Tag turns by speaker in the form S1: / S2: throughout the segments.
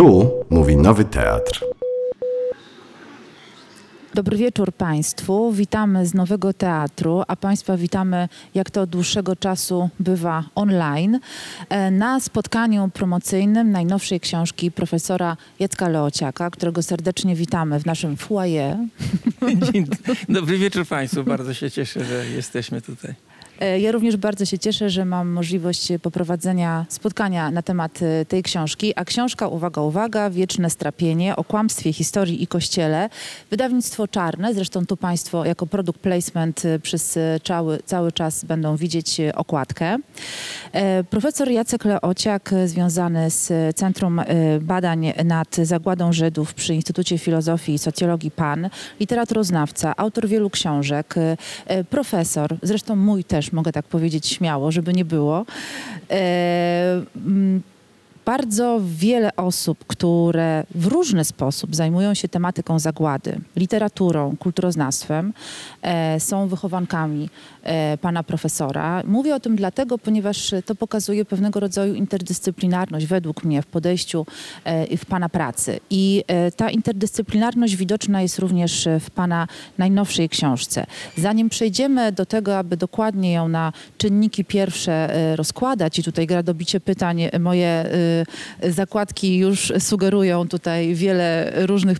S1: Tu mówi Nowy Teatr.
S2: Dobry wieczór Państwu. Witamy z Nowego Teatru, a Państwa witamy, jak to od dłuższego czasu bywa online, e, na spotkaniu promocyjnym najnowszej książki profesora Jacka Leociaka, którego serdecznie witamy w naszym foyer.
S3: Dzień Dobry wieczór Państwu. Bardzo się cieszę, że jesteśmy tutaj.
S2: E, Ja również bardzo się cieszę, że mam możliwość poprowadzenia spotkania na temat e, tej książki. A książka, uwaga, uwaga, Wieczne Strapienie o kłamstwie, historii i kościele. Wydawnictwo Czarne, zresztą tu Państwo jako produkt placement e, przez cały, cały czas będą widzieć okładkę. Profesor Jacek Leociak, związany z Centrum Badań nad Zagładą Żydów przy Instytucie Filozofii i Socjologii PAN, literaturoznawca, autor wielu książek, profesor, zresztą mój też, mogę tak powiedzieć śmiało, żeby nie było. E, bardzo wiele osób, które w różny sposób zajmują się tematyką zagłady, literaturą, kulturoznawstwem, e, są wychowankami e, pana profesora. Mówię o tym dlatego, ponieważ to pokazuje pewnego rodzaju interdyscyplinarność według mnie w podejściu e, w pana pracy. I e, ta interdyscyplinarność widoczna jest również w pana najnowszej książce. Zanim przejdziemy do tego, aby dokładnie ją na czynniki pierwsze e, rozkładać i tutaj gradobicie pytań, e, moje e, zakładki już sugerują tutaj wiele różnych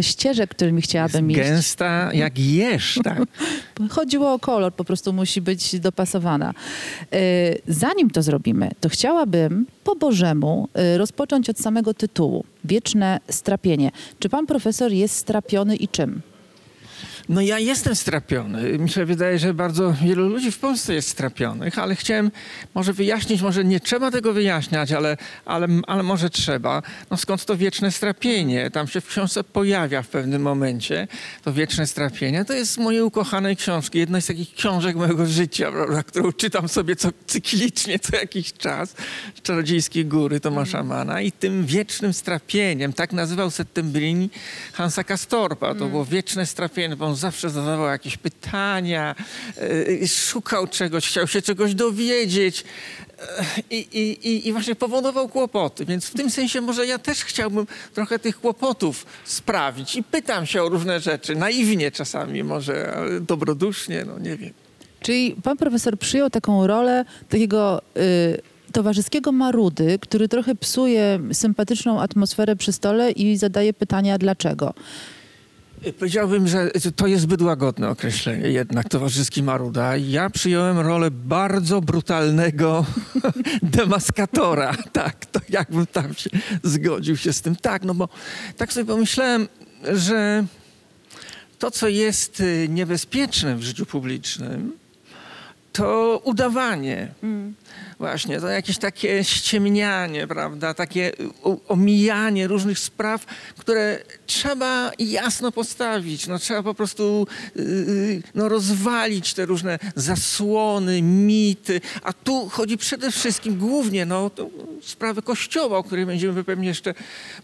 S2: ścieżek, którymi chciałabym iść.
S3: Gęsta jak jesz, tak?
S2: Chodziło o kolor, po prostu musi być dopasowana. E, Zanim to zrobimy, to chciałabym po Bożemu e, rozpocząć od samego tytułu. Wieczne strapienie. Czy pan profesor jest strapiony i czym?
S3: No ja jestem strapiony. Mi się wydaje, że bardzo wielu ludzi w Polsce jest strapionych, ale chciałem może wyjaśnić, może nie trzeba tego wyjaśniać, ale, ale, ale może trzeba. No skąd to wieczne strapienie? Tam się w książce pojawia w pewnym momencie. To wieczne strapienie to jest z mojej ukochanej książki. Jedna z takich książek mojego życia, prawda, którą czytam sobie co, cyklicznie co jakiś czas. Czarodziejskie góry Tomasza Mana i tym wiecznym strapieniem, tak nazywał Settembrini Hansa Kastorpa. To było wieczne strapienie, bo on zawsze zadawał jakieś pytania, yy, szukał czegoś, chciał się czegoś dowiedzieć i, i, i, i właśnie powodował kłopoty. Więc w tym sensie może ja też chciałbym trochę tych kłopotów sprawić i pytam się o różne rzeczy, naiwnie czasami może, ale dobrodusznie, no nie wiem.
S2: Czyli pan profesor przyjął taką rolę takiego y, towarzyskiego marudy, który trochę psuje sympatyczną atmosferę przy stole i zadaje pytania dlaczego.
S3: Powiedziałbym, że to jest zbyt łagodne określenie jednak, towarzyski maruda. Ja przyjąłem rolę bardzo brutalnego demaskatora. Tak, to jakbym tam się zgodził się z tym. Tak, no bo tak sobie pomyślałem, że to, co jest y, niebezpieczne w życiu publicznym, to udawanie. Właśnie, to jakieś takie ściemnianie, prawda? Takie o- omijanie różnych spraw, które trzeba jasno postawić. No, trzeba po prostu yy, no, rozwalić te różne zasłony, mity. A tu chodzi przede wszystkim głównie no, sprawę Kościoła, o której będziemy pewnie jeszcze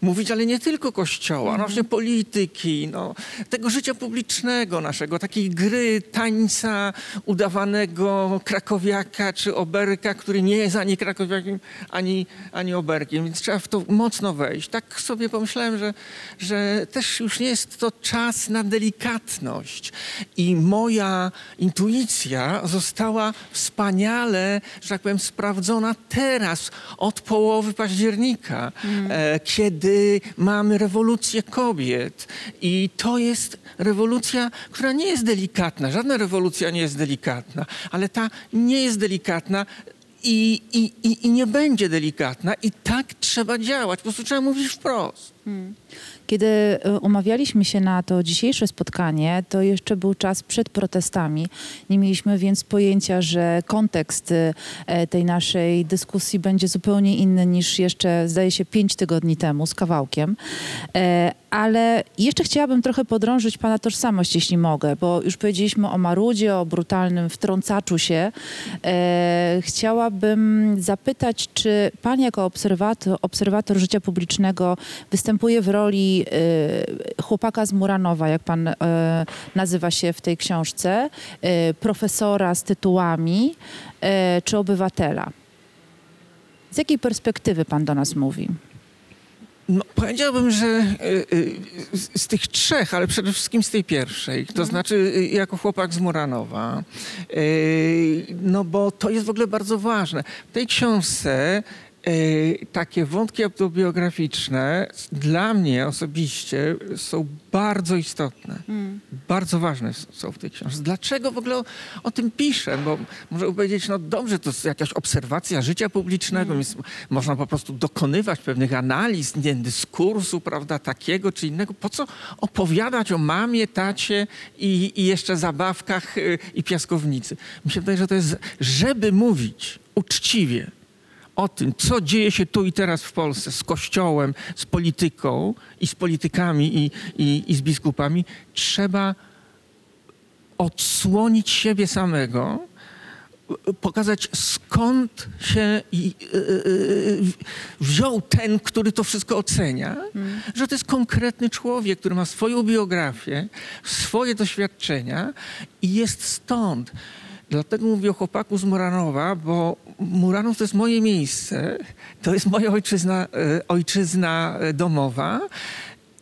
S3: mówić, ale nie tylko Kościoła, no, właśnie polityki, no, tego życia publicznego naszego, takiej gry, tańca udawanego krakowiaka czy oberka, który nie jest ani krakowiakiem, ani, ani oberkiem, więc trzeba w to mocno wejść. Tak sobie pomyślałem, że, że też już nie jest to czas na delikatność. I moja intuicja została wspaniale, że tak powiem, sprawdzona teraz, od połowy października, e, kiedy mamy rewolucję kobiet. I to jest rewolucja, która nie jest delikatna. Żadna rewolucja nie jest delikatna, ale ta nie jest delikatna i, i, i, i nie będzie delikatna. I tak trzeba działać. Po prostu trzeba mówić wprost.
S2: Kiedy e, umawialiśmy się na to dzisiejsze spotkanie, to jeszcze był czas przed protestami. Nie mieliśmy więc pojęcia, że kontekst e, tej naszej dyskusji będzie zupełnie inny niż jeszcze, zdaje się, pięć tygodni temu z kawałkiem. E, Ale jeszcze chciałabym trochę podrążyć Pana tożsamość, jeśli mogę, bo już powiedzieliśmy o marudzie, o brutalnym wtrącaczu się. Chciałabym zapytać, czy Pan jako obserwator, obserwator życia publicznego występuje w roli e, chłopaka z Muranowa, jak Pan e, nazywa się w tej książce, e, profesora z tytułami, czy obywatela? Z jakiej perspektywy Pan do nas mówi?
S3: No, powiedziałbym, że y, y, z, tych trzech, ale przede wszystkim z tej pierwszej, to znaczy y, jako chłopak z Muranowa, y, no bo to jest w ogóle bardzo ważne. W tej książce y, takie wątki autobiograficzne dla mnie osobiście są bardzo istotne. Bardzo ważne są w tej książce. Dlaczego w ogóle o, o tym piszę? Bo można powiedzieć, no dobrze, to jest jakaś obserwacja życia publicznego, więc można po prostu dokonywać pewnych analiz, nie, dyskursu, prawda, takiego czy innego. Po co opowiadać o mamie, tacie i, i jeszcze zabawkach y, i piaskownicy? Mi się wydaje, że to jest, żeby mówić uczciwie, o tym, co dzieje się tu i teraz w Polsce z Kościołem, z polityką i z politykami i, i, i z biskupami, trzeba odsłonić siebie samego, y, pokazać skąd się i, y, y, wziął ten, który to wszystko ocenia, że to jest konkretny człowiek, który ma swoją biografię, swoje doświadczenia i jest stąd. Dlatego mówię o chłopaku z Muranowa, bo Muranów to jest moje miejsce, to jest moja ojczyzna, e, ojczyzna domowa.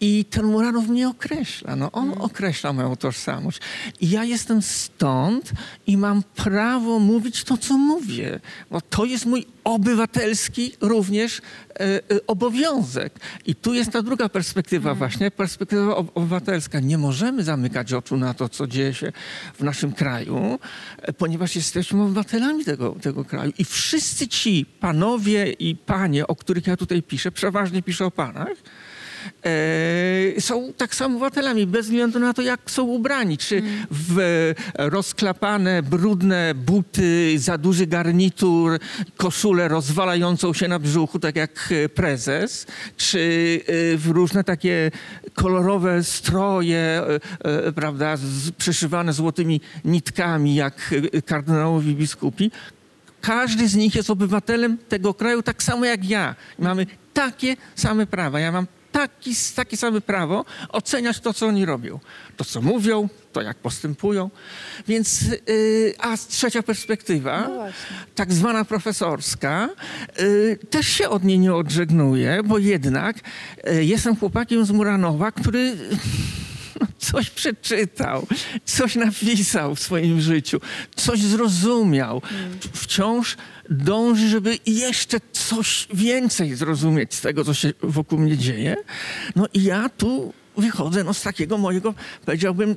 S3: I ten Muranów mnie określa. No, on określa moją tożsamość. I ja jestem stąd i mam prawo mówić to, co mówię. Bo to jest mój obywatelski również e, e, obowiązek. I tu jest ta druga perspektywa właśnie, perspektywa ob- obywatelska. Nie możemy zamykać oczu na to, co dzieje się w naszym kraju, e, ponieważ jesteśmy obywatelami tego, tego kraju. I wszyscy ci panowie i panie, o których ja tutaj piszę, przeważnie piszę o panach, są tak samo obywatelami, bez względu na to, jak są ubrani. Czy w rozklapane, brudne buty, za duży garnitur, koszulę rozwalającą się na brzuchu, tak jak prezes, czy e, w różne takie kolorowe stroje, e, prawda, z, przyszywane złotymi nitkami, jak kardynałowi biskupi. Każdy z nich jest obywatelem tego kraju tak samo jak ja. Mamy takie same prawa. Ja mam taki, takie same prawo oceniać to, co oni robią. To, co mówią, to jak postępują. Więc, yy, a trzecia perspektywa,
S2: No
S3: tak zwana profesorska, yy, też się od niej nie odżegnuję, bo jednak yy, jestem chłopakiem z Muranowa, który no, coś przeczytał, coś napisał w swoim życiu, coś zrozumiał. Wciąż dąży, żeby jeszcze coś więcej zrozumieć z tego, co się wokół mnie dzieje. No i ja tu wychodzę no, z takiego mojego, powiedziałbym,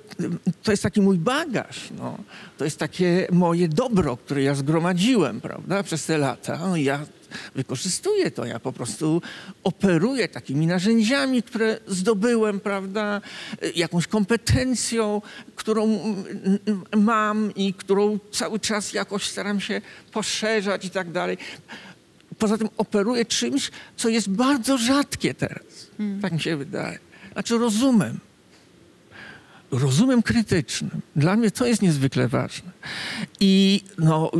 S3: to jest taki mój bagaż. No. To jest takie moje dobro, które ja zgromadziłem, prawda, przez te lata. No, ja wykorzystuję to, ja po prostu operuję takimi narzędziami, które zdobyłem, prawda, jakąś kompetencją, którą mam i którą cały czas jakoś staram się poszerzać i tak dalej. Poza tym operuję czymś, co jest bardzo rzadkie teraz. Tak mi się wydaje. Znaczy rozumem. Rozumem krytycznym. Dla mnie to jest niezwykle ważne. I no,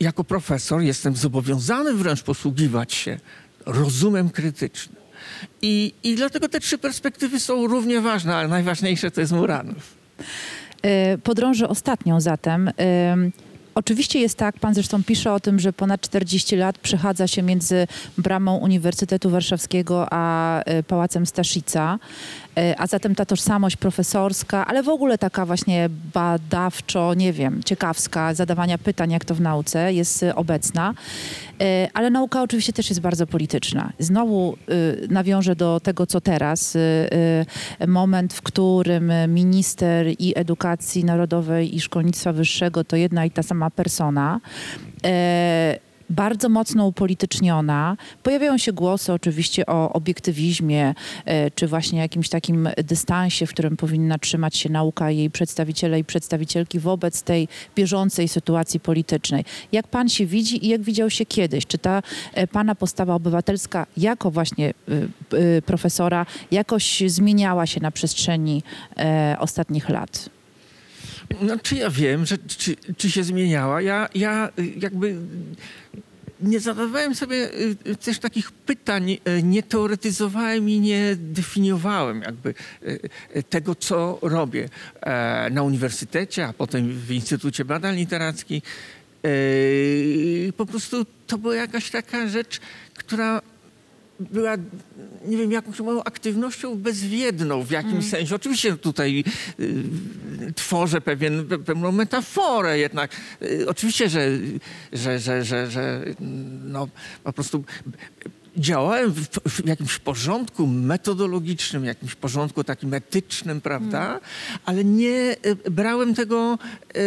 S3: jako profesor jestem zobowiązany wręcz posługiwać się rozumem krytycznym. I, I dlatego te trzy perspektywy są równie ważne, ale najważniejsze to jest Muranów.
S2: E, Podrążę ostatnią zatem. Ym, Oczywiście jest tak, pan zresztą pisze o tym, że ponad 40 lat przechadza się między bramą Uniwersytetu Warszawskiego a e, Pałacem Staszica, E, a zatem ta tożsamość profesorska, ale w ogóle taka właśnie badawczo, nie wiem, ciekawska, zadawania pytań, jak to w nauce, jest e, obecna. E, Ale nauka oczywiście też jest bardzo polityczna. Znowu nawiążę do tego, co teraz. Moment, w którym minister i edukacji narodowej i szkolnictwa wyższego to jedna i ta sama persona. E, bardzo mocno upolityczniona. Pojawiają się głosy oczywiście o obiektywizmie, e, czy właśnie jakimś takim dystansie, w którym powinna trzymać się nauka jej przedstawiciele i przedstawicielki wobec tej bieżącej sytuacji politycznej. Jak pan się widzi i jak widział się kiedyś? Czy ta e, pana postawa obywatelska jako właśnie y, profesora jakoś zmieniała się na przestrzeni e, ostatnich lat?
S3: No, czy ja wiem, że, czy, czy się zmieniała? Ja, ja y, jakby nie zadawałem sobie y, y, też takich pytań, nie teoretyzowałem i nie definiowałem jakby tego, co robię e, na uniwersytecie, a potem w Instytucie Badań Literackich. Po prostu to była jakaś taka rzecz, która była, nie wiem, jakąś moją aktywnością bezwiedną w jakimś sensie. Oczywiście tutaj y, tworzę pewien, pe- pewną metaforę jednak. Y, oczywiście, że, że, że, że, że no, po prostu działałem w, w jakimś porządku metodologicznym, jakimś porządku takim etycznym, prawda? Ale nie y, brałem tego y,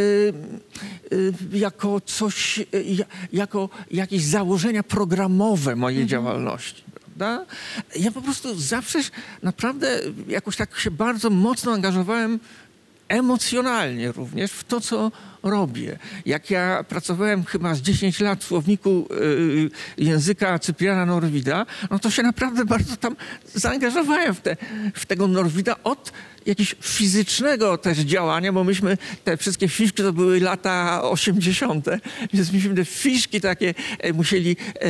S3: y, jako coś, y, ja- jako jakieś założenia programowe mojej działalności. Prawda? Ja po prostu zawsze naprawdę jakoś tak się bardzo mocno angażowałem emocjonalnie również w to, co robię. Jak ja pracowałem chyba z 10 lat w słowniku y, języka Cypriana Norwida, no to się naprawdę bardzo tam zaangażowałem w, te, w tego Norwida od jakiegoś fizycznego też działania, bo myśmy te wszystkie fiszki to były lata 80., więc myśmy te fiszki takie e, musieli e,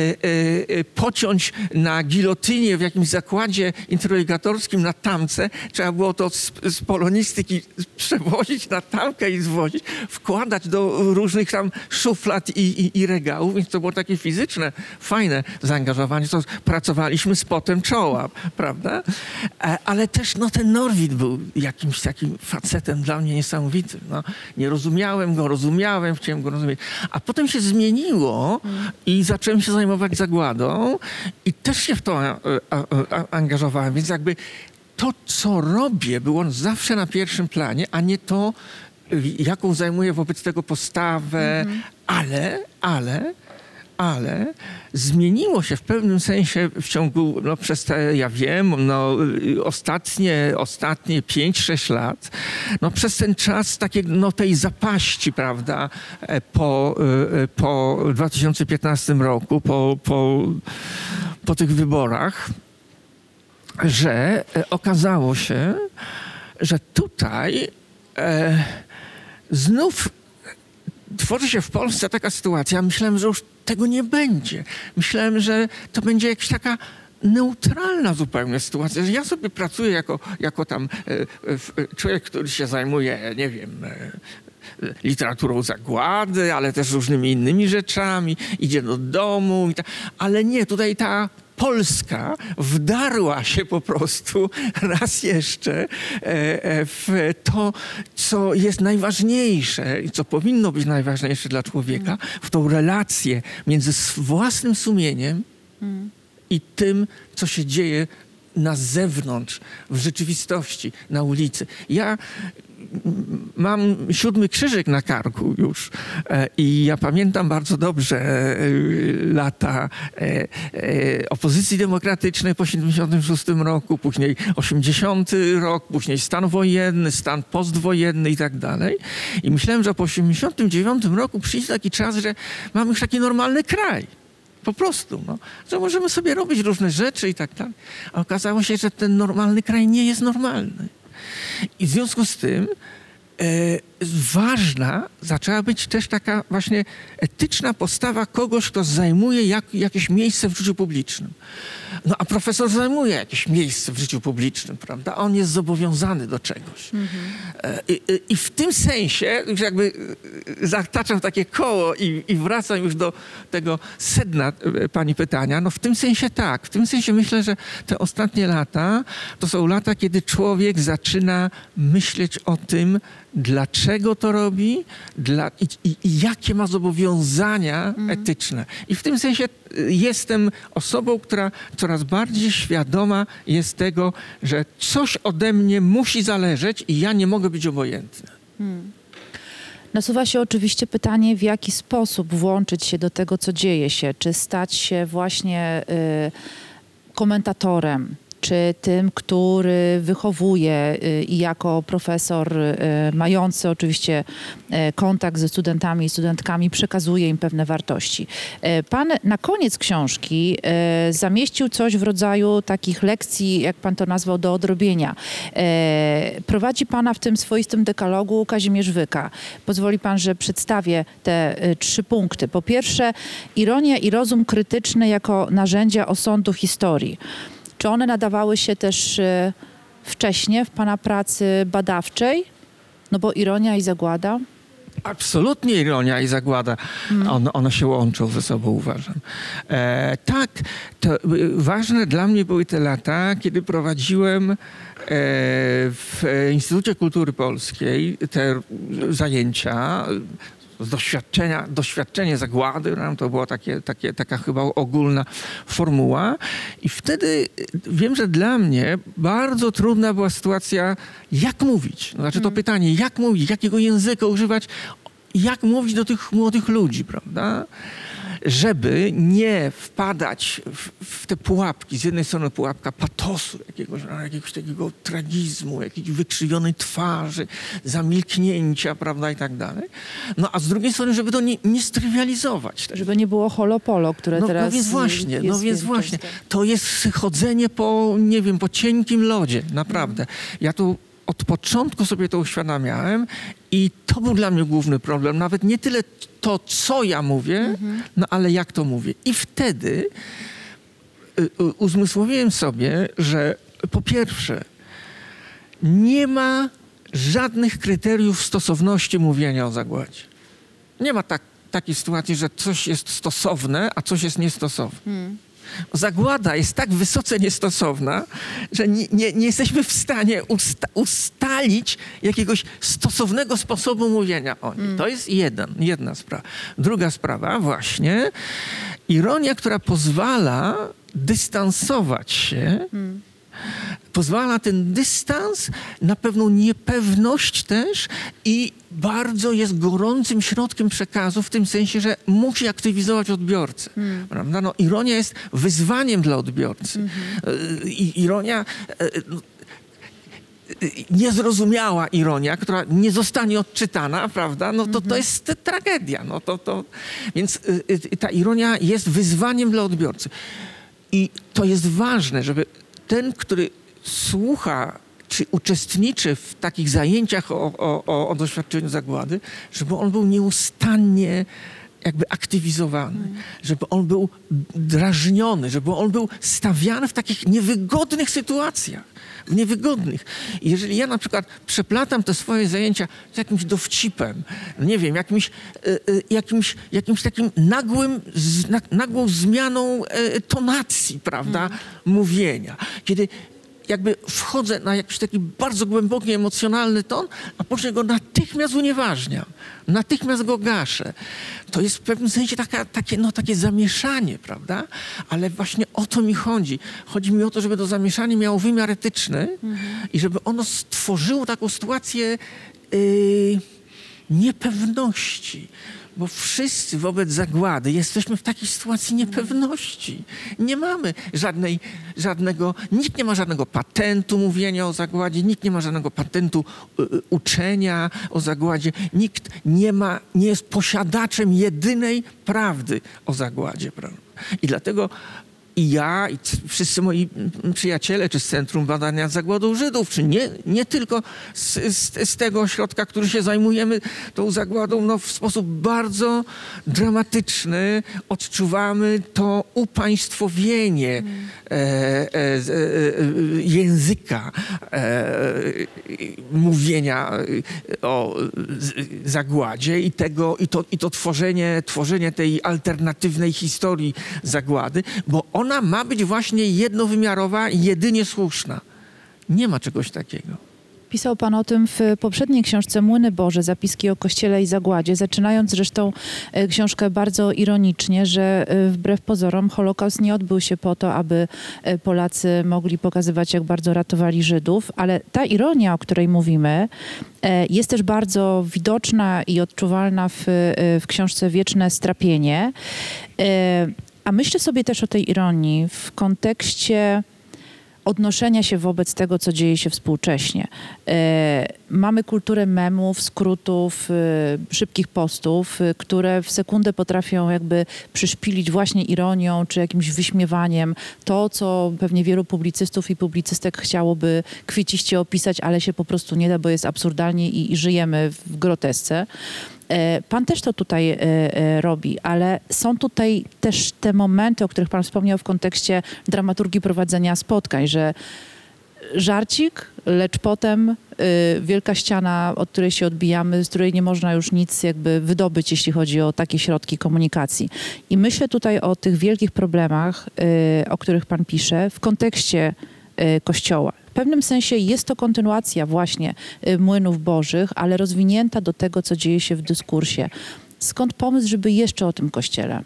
S3: e, pociąć na gilotynie w jakimś zakładzie interrogatorskim na tamce. Trzeba było to z, z polonistyki przewozić na tamkę i zwozić, wkładać do różnych tam szuflad i, i, i regałów, więc to było takie fizyczne, fajne zaangażowanie. To pracowaliśmy z potem czoła, prawda? E, Ale też no, ten Norwid był jakimś takim facetem dla mnie niesamowitym. No, nie rozumiałem go, rozumiałem, chciałem go rozumieć. A potem się zmieniło i zacząłem się zajmować zagładą i też się w to e, a, a, angażowałem, więc jakby to, co robię, było zawsze na pierwszym planie, a nie to, jaką zajmuję wobec tego postawę, ale, ale, ale zmieniło się w pewnym sensie w ciągu, no przez te, ja wiem, no ostatnie, ostatnie 5-6 lat, no przez ten czas takiej, no tej zapaści, prawda, e, po, y, po 2015 roku, po, po, po tych wyborach, że e, okazało się, że tutaj e, znów tworzy się w Polsce taka sytuacja. Myślałem, że już tego nie będzie. Myślałem, że to będzie jakaś taka neutralna zupełnie sytuacja, ja sobie pracuję jako, jako tam e, e, e, człowiek, który się zajmuje, nie wiem, literaturą zagłady, ale też różnymi innymi rzeczami, idzie do domu, ale nie, tutaj ta Polska wdarła się po prostu raz jeszcze e, e, w to, co jest najważniejsze i co powinno być najważniejsze dla człowieka, w tą relację między własnym sumieniem i tym, co się dzieje na zewnątrz, w rzeczywistości, na ulicy. Ja mam siódmy krzyżyk na karku już e, i ja pamiętam bardzo dobrze e, lata e, opozycji demokratycznej po 76 roku, później 80 rok, później stan wojenny, stan postwojenny i tak dalej. I myślałem, że po 89 roku przyjdzie taki czas, że mamy już taki normalny kraj. Po prostu, no, że możemy sobie robić różne rzeczy i tak dalej. A okazało się, że ten normalny kraj nie jest normalny. I w związku z tym e, ważna zaczęła być też taka właśnie etyczna postawa kogoś, kto zajmuje jak, jakieś miejsce w życiu publicznym. No a profesor zajmuje jakieś miejsce w życiu publicznym, prawda? On jest zobowiązany do czegoś. I, i- I w tym sensie już jakby e, zataczam takie koło i, i wracam już do tego sedna e, pani pytania. No w tym sensie tak. W tym sensie myślę, że te ostatnie lata to są lata, kiedy człowiek zaczyna myśleć o tym, dlaczego to robi dla, i, i, i jakie ma zobowiązania etyczne. I w tym sensie y, jestem osobą, która coraz bardziej świadoma jest tego, że coś ode mnie musi zależeć i ja nie mogę być obojętny.
S2: Nasuwa się oczywiście pytanie, w jaki sposób włączyć się do tego, co dzieje się. Czy stać się właśnie y, komentatorem, czy tym, który wychowuje y, i jako profesor y, mający oczywiście y, kontakt ze studentami i studentkami przekazuje im pewne wartości. Pan na koniec książki zamieścił coś w rodzaju takich lekcji, jak pan to nazwał, do odrobienia. Prowadzi pana w tym swoistym dekalogu Kazimierz Wyka. Pozwoli pan, że przedstawię te trzy punkty. Po pierwsze, ironia i rozum krytyczny jako narzędzia osądu historii. Czy one nadawały się też y, wcześniej w pana pracy badawczej? No bo ironia i zagłada.
S3: Absolutnie ironia i zagłada, one, one się łączą ze sobą, uważam. E, tak, to, y, ważne dla mnie były te lata, kiedy prowadziłem e, w Instytucie Kultury Polskiej te zajęcia doświadczenia, doświadczenie zagłady, no, to była takie, takie, taka chyba ogólna formuła. I wtedy y, wiem, że dla mnie bardzo trudna była sytuacja, jak mówić. No, Znaczy to pytanie, jak mówić, jakiego języka używać, jak mówić do tych młodych ludzi, prawda? Żeby nie wpadać w, w te pułapki. Z jednej strony pułapka patosu, jakiegoś, no, jakiegoś takiego tragizmu, jakiejś wykrzywionej twarzy, zamilknięcia, prawda, i tak dalej. No a z drugiej strony, żeby to nie, nie strywializować.
S2: Żeby nie było holopolo, które
S3: No,
S2: teraz
S3: no więc właśnie,
S2: jest
S3: no więc właśnie. To jest chodzenie po, nie wiem, po cienkim lodzie, naprawdę. Ja tu od początku sobie to uświadamiałem i to był dla mnie główny problem. Nawet nie tyle to, co ja mówię, no ale jak to mówię. I wtedy y, y, uzmysłowiłem sobie, że po pierwsze, nie ma żadnych kryteriów stosowności mówienia o zagładzie. Nie ma tak, takiej sytuacji, że coś jest stosowne, a coś jest niestosowne. Zagłada jest tak wysoce niestosowna, że nie, nie, nie jesteśmy w stanie usta ustalić jakiegoś stosownego sposobu mówienia o niej. To jest jeden, jedna sprawa. Druga sprawa, właśnie, ironia, która pozwala dystansować się pozwala ten dystans na pewną niepewność też i bardzo jest gorącym środkiem przekazu w tym sensie, że musi aktywizować odbiorcę. Prawda? No, ironia jest wyzwaniem dla odbiorcy. Y, I ironia... y, no, y, niezrozumiała ironia, która nie zostanie odczytana, prawda, no to to jest t- tragedia. No to, to, więc y, y, ta ironia jest wyzwaniem dla odbiorcy. I to jest ważne, żeby ten, który słucha czy uczestniczy w takich zajęciach o, o, o, doświadczeniu zagłady, żeby on był nieustannie jakby aktywizowany, żeby on był drażniony, żeby on był stawiany w takich niewygodnych sytuacjach. Niewygodnych. I jeżeli ja na przykład przeplatam te swoje zajęcia z jakimś dowcipem, nie wiem, jakimś, e, e, jakimś, jakimś takim nagłym, nagłą zmianą e, tonacji, prawda, mówienia. Kiedy jakby wchodzę na jakiś taki bardzo głęboki, emocjonalny ton, a później go natychmiast unieważniam. Natychmiast go gaszę. To jest w pewnym sensie taka, takie, no, takie zamieszanie, prawda? Ale właśnie o to mi chodzi. Chodzi mi o to, żeby to zamieszanie miało wymiar etyczny i żeby ono stworzyło taką sytuację yy, niepewności. Bo wszyscy wobec zagłady jesteśmy w takiej sytuacji niepewności. Nie mamy żadnej, żadnego, nikt nie ma żadnego patentu mówienia o zagładzie, nikt nie ma żadnego patentu y, y, uczenia o zagładzie, nikt nie ma, nie jest posiadaczem jedynej prawdy o zagładzie. Prawda? I dlatego i ja, i wszyscy moi mm, przyjaciele, czy z Centrum Badania Zagładą Żydów, czy nie, nie tylko z, z, z tego ośrodka, który się zajmujemy tą zagładą, no w sposób bardzo dramatyczny odczuwamy to upaństwowienie e, e, z- e, e, języka e, mówienia e, o zagładzie i, tego, i, to, i to tworzenie, tworzenie tej alternatywnej historii zagłady, bo ona ma być właśnie jednowymiarowa jedynie słuszna. Nie ma czegoś takiego.
S2: Pisał pan o tym w poprzedniej książce Młyny Boże, zapiski o Kościele i Zagładzie, zaczynając zresztą e, książkę bardzo ironicznie, że e, wbrew pozorom Holokaust nie odbył się po to, aby e, Polacy mogli pokazywać, jak bardzo ratowali Żydów, ale ta ironia, o której mówimy, jest też bardzo widoczna i odczuwalna w, w książce Wieczne Strapienie. A myślę sobie też o tej ironii w kontekście odnoszenia się wobec tego, co dzieje się współcześnie. E, mamy kulturę memów, skrótów, e, szybkich postów, e, które w sekundę potrafią jakby przyszpilić właśnie ironią czy jakimś wyśmiewaniem to, co pewnie wielu publicystów i publicystek chciałoby kwieciście opisać, ale się po prostu nie da, bo jest absurdalnie i, i żyjemy w grotesce. E, Pan też to tutaj e, e, robi, ale są tutaj też te momenty, o których Pan wspomniał w kontekście dramaturgii prowadzenia spotkań, że żarcik, lecz potem wielka ściana, od której się odbijamy, z której nie można już nic jakby wydobyć, jeśli chodzi o takie środki komunikacji. I myślę tutaj o tych wielkich problemach, o których pan pisze, w kontekście Kościoła. W pewnym sensie jest to kontynuacja właśnie y, młynów bożych, ale rozwinięta do tego, co dzieje się w dyskursie. Skąd pomysł, żeby jeszcze o tym Kościele?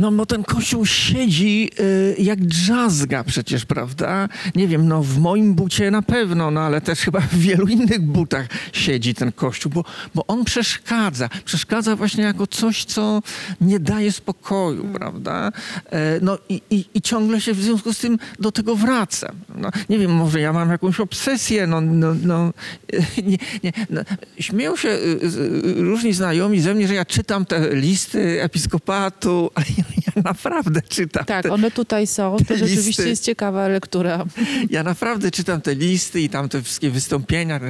S3: No bo ten kościół siedzi y, jak drzazga przecież, prawda? Nie wiem, no w moim bucie na pewno, no ale też chyba w wielu innych butach siedzi ten kościół, bo, bo on przeszkadza. Przeszkadza właśnie jako coś, co nie daje spokoju, prawda? E, no i, i, i ciągle się w związku z tym do tego wracam. No, nie wiem, może ja mam jakąś obsesję, no, no, no nie, nie, no. Śmieją się y, y, różni znajomi ze mnie, że ja czytam te listy episkopatu, ale ja, ja naprawdę czytam.
S2: Tak,
S3: te,
S2: one tutaj są. To rzeczywiście
S3: listy.
S2: jest ciekawa lektura.
S3: ja naprawdę czytam te listy i tam te wszystkie wystąpienia.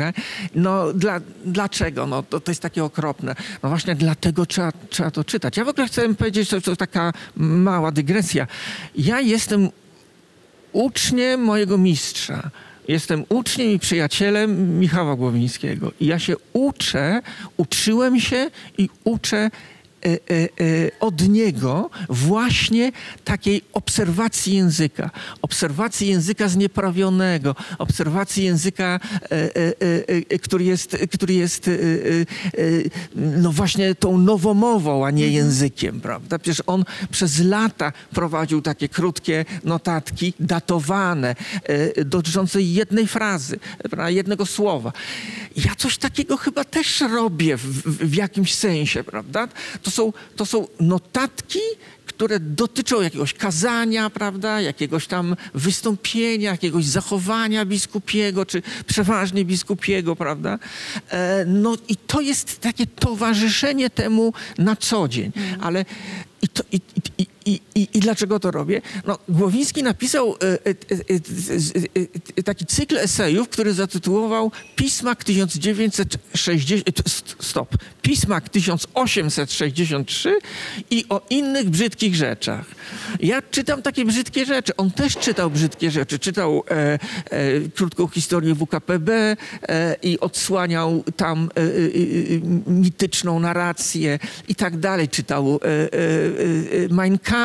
S3: No dla, dlaczego? No to, to jest takie okropne. No właśnie dlatego trzeba, trzeba to czytać. Ja w ogóle chcę powiedzieć, to, to taka mała dygresja. Ja jestem uczniem mojego mistrza. Jestem uczniem i przyjacielem Michała Głowińskiego. I ja się uczę, uczyłem się i uczę od niego właśnie takiej obserwacji języka. Obserwacji języka znieprawionego, obserwacji języka, e, e, e, e, który jest, który jest e, e, e, no właśnie tą nowomową, a nie językiem, prawda? Przecież on przez lata prowadził takie krótkie notatki, datowane, e, dotyczące jednej frazy, prawda? jednego słowa. Ja coś takiego chyba też robię w, w, w jakimś sensie, prawda? To są, to są notatki, które dotyczą jakiegoś kazania, prawda, jakiegoś tam wystąpienia, jakiegoś zachowania biskupiego, czy przeważnie biskupiego, prawda. E, no i to jest takie towarzyszenie temu na co dzień. Ale i, to, i, i, i, i, I dlaczego to robię? No, Głowiński napisał e, e, e, e, e, taki cykl esejów, który zatytułował Pismak 1960, e, st- stop, Pismak 1863 i o innych brzydkich rzeczach. Ja czytam takie brzydkie rzeczy. On też czytał brzydkie rzeczy. Czytał e, e, krótką historię WKPB e, i odsłaniał tam e, e, e, mityczną narrację i tak dalej. Czytał e, e, e, Mein Kampf.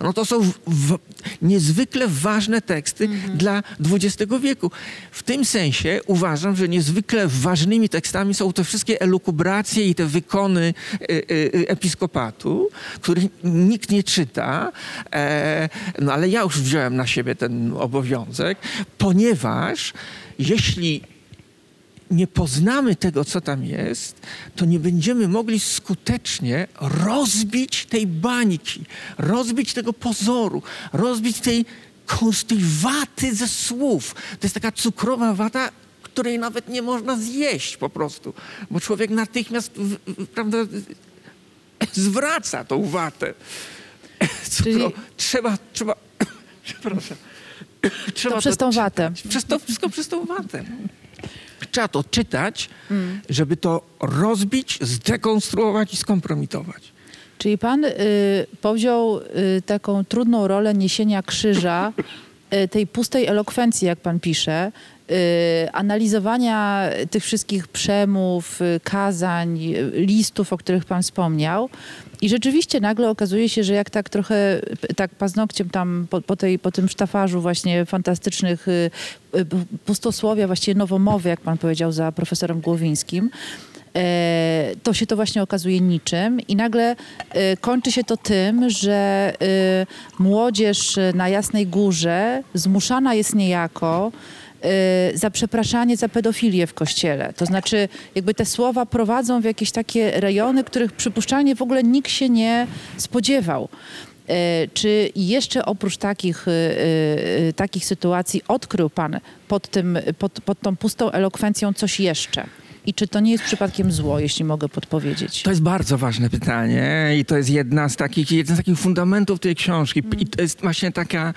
S3: No to są w, w, niezwykle ważne teksty dla XX wieku. W tym sensie uważam, że niezwykle ważnymi tekstami są te wszystkie elukubracje i te wykony e, e, episkopatu, których nikt nie czyta, e, no ale ja już wziąłem na siebie ten obowiązek, ponieważ jeśli nie poznamy tego, co tam jest, to nie będziemy mogli skutecznie rozbić tej bańki, rozbić tego pozoru, rozbić tej, tej waty ze słów. To jest taka cukrowa wata, której nawet nie można zjeść po prostu, bo człowiek natychmiast w, w, prawda, zwraca tą watę. Cukro,
S2: Czyli-
S3: Trzeba, trzeba, przepraszam. Trzeba
S2: To przez tą watę.
S3: Przez to wszystko przez tą watę. Trzeba to czytać, żeby to rozbić, zdekonstruować i skompromitować.
S2: Czyli pan y, powziął y, taką trudną rolę niesienia krzyża, y, tej pustej elokwencji, jak pan pisze, analizowania tych wszystkich przemów, y, kazań, y, listów, o których pan wspomniał. I rzeczywiście nagle okazuje się, że jak tak trochę tak paznokciem tam po, po, tej, po tym sztafarzu właśnie fantastycznych y, y, pustosłowia, właściwie nowomowy, jak pan powiedział, za profesorem Głowińskim, e, to się to właśnie okazuje niczym i nagle e, kończy się to tym, że e, młodzież na Jasnej Górze zmuszana jest niejako za przepraszanie za pedofilię w kościele. To znaczy jakby te słowa prowadzą w jakieś takie rejony, których przypuszczalnie w ogóle nikt się nie spodziewał. E, Czy jeszcze oprócz takich, e, takich sytuacji odkrył Pan pod, tym, pod, pod tą pustą elokwencją coś jeszcze? I czy to nie jest przypadkiem zło, jeśli mogę podpowiedzieć?
S3: To jest bardzo ważne pytanie i to jest jedna z takich, jeden z takich fundamentów tej książki. I to jest właśnie taka,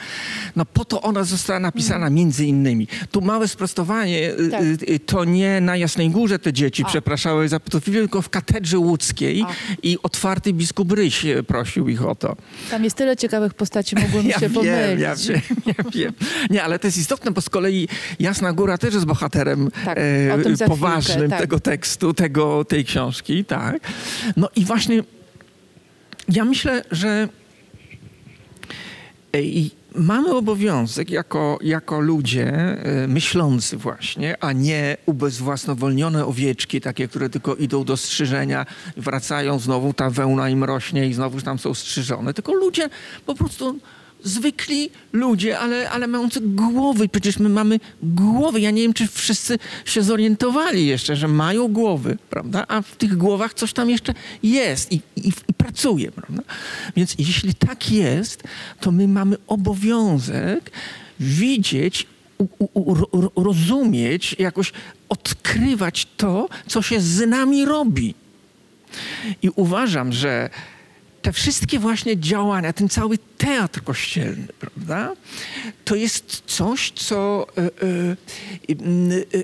S3: no po to ona została napisana między innymi. Tu małe sprostowanie, y,
S2: Tak.
S3: y, y, to nie na Jasnej Górze te dzieci przepraszały za pedofilię, tylko w katedrze łódzkiej i otwarty biskup Ryś prosił ich o to.
S2: Tam jest tyle ciekawych postaci, mogłem się pomylić.
S3: ja wiem, ja wiem. Nie, ale to jest istotne, bo z kolei Jasna Góra też jest bohaterem
S2: Tak,
S3: e,
S2: o tym za
S3: poważnym
S2: tak.
S3: tego tekstu, tego, tej książki, tak. No i właśnie ja myślę, że mamy obowiązek jako, jako ludzie e, myślący właśnie, a nie ubezwłasnowolnione owieczki, takie, które tylko idą do strzyżenia, wracają, znowu ta wełna im rośnie i znowu tam są strzyżone, tylko ludzie po prostu zwykli ludzie, ale, ale mający głowy. Przecież my mamy głowy. Ja nie wiem, czy wszyscy się zorientowali jeszcze, że mają głowy, prawda? A w tych głowach coś tam jeszcze jest i, i, i pracuje, prawda? Więc jeśli tak jest, to my mamy obowiązek widzieć, u, u, u, ro- rozumieć, jakoś odkrywać to, co się z nami robi. I uważam, że te wszystkie właśnie działania, ten cały teatr kościelny, prawda, to jest coś, co e, e,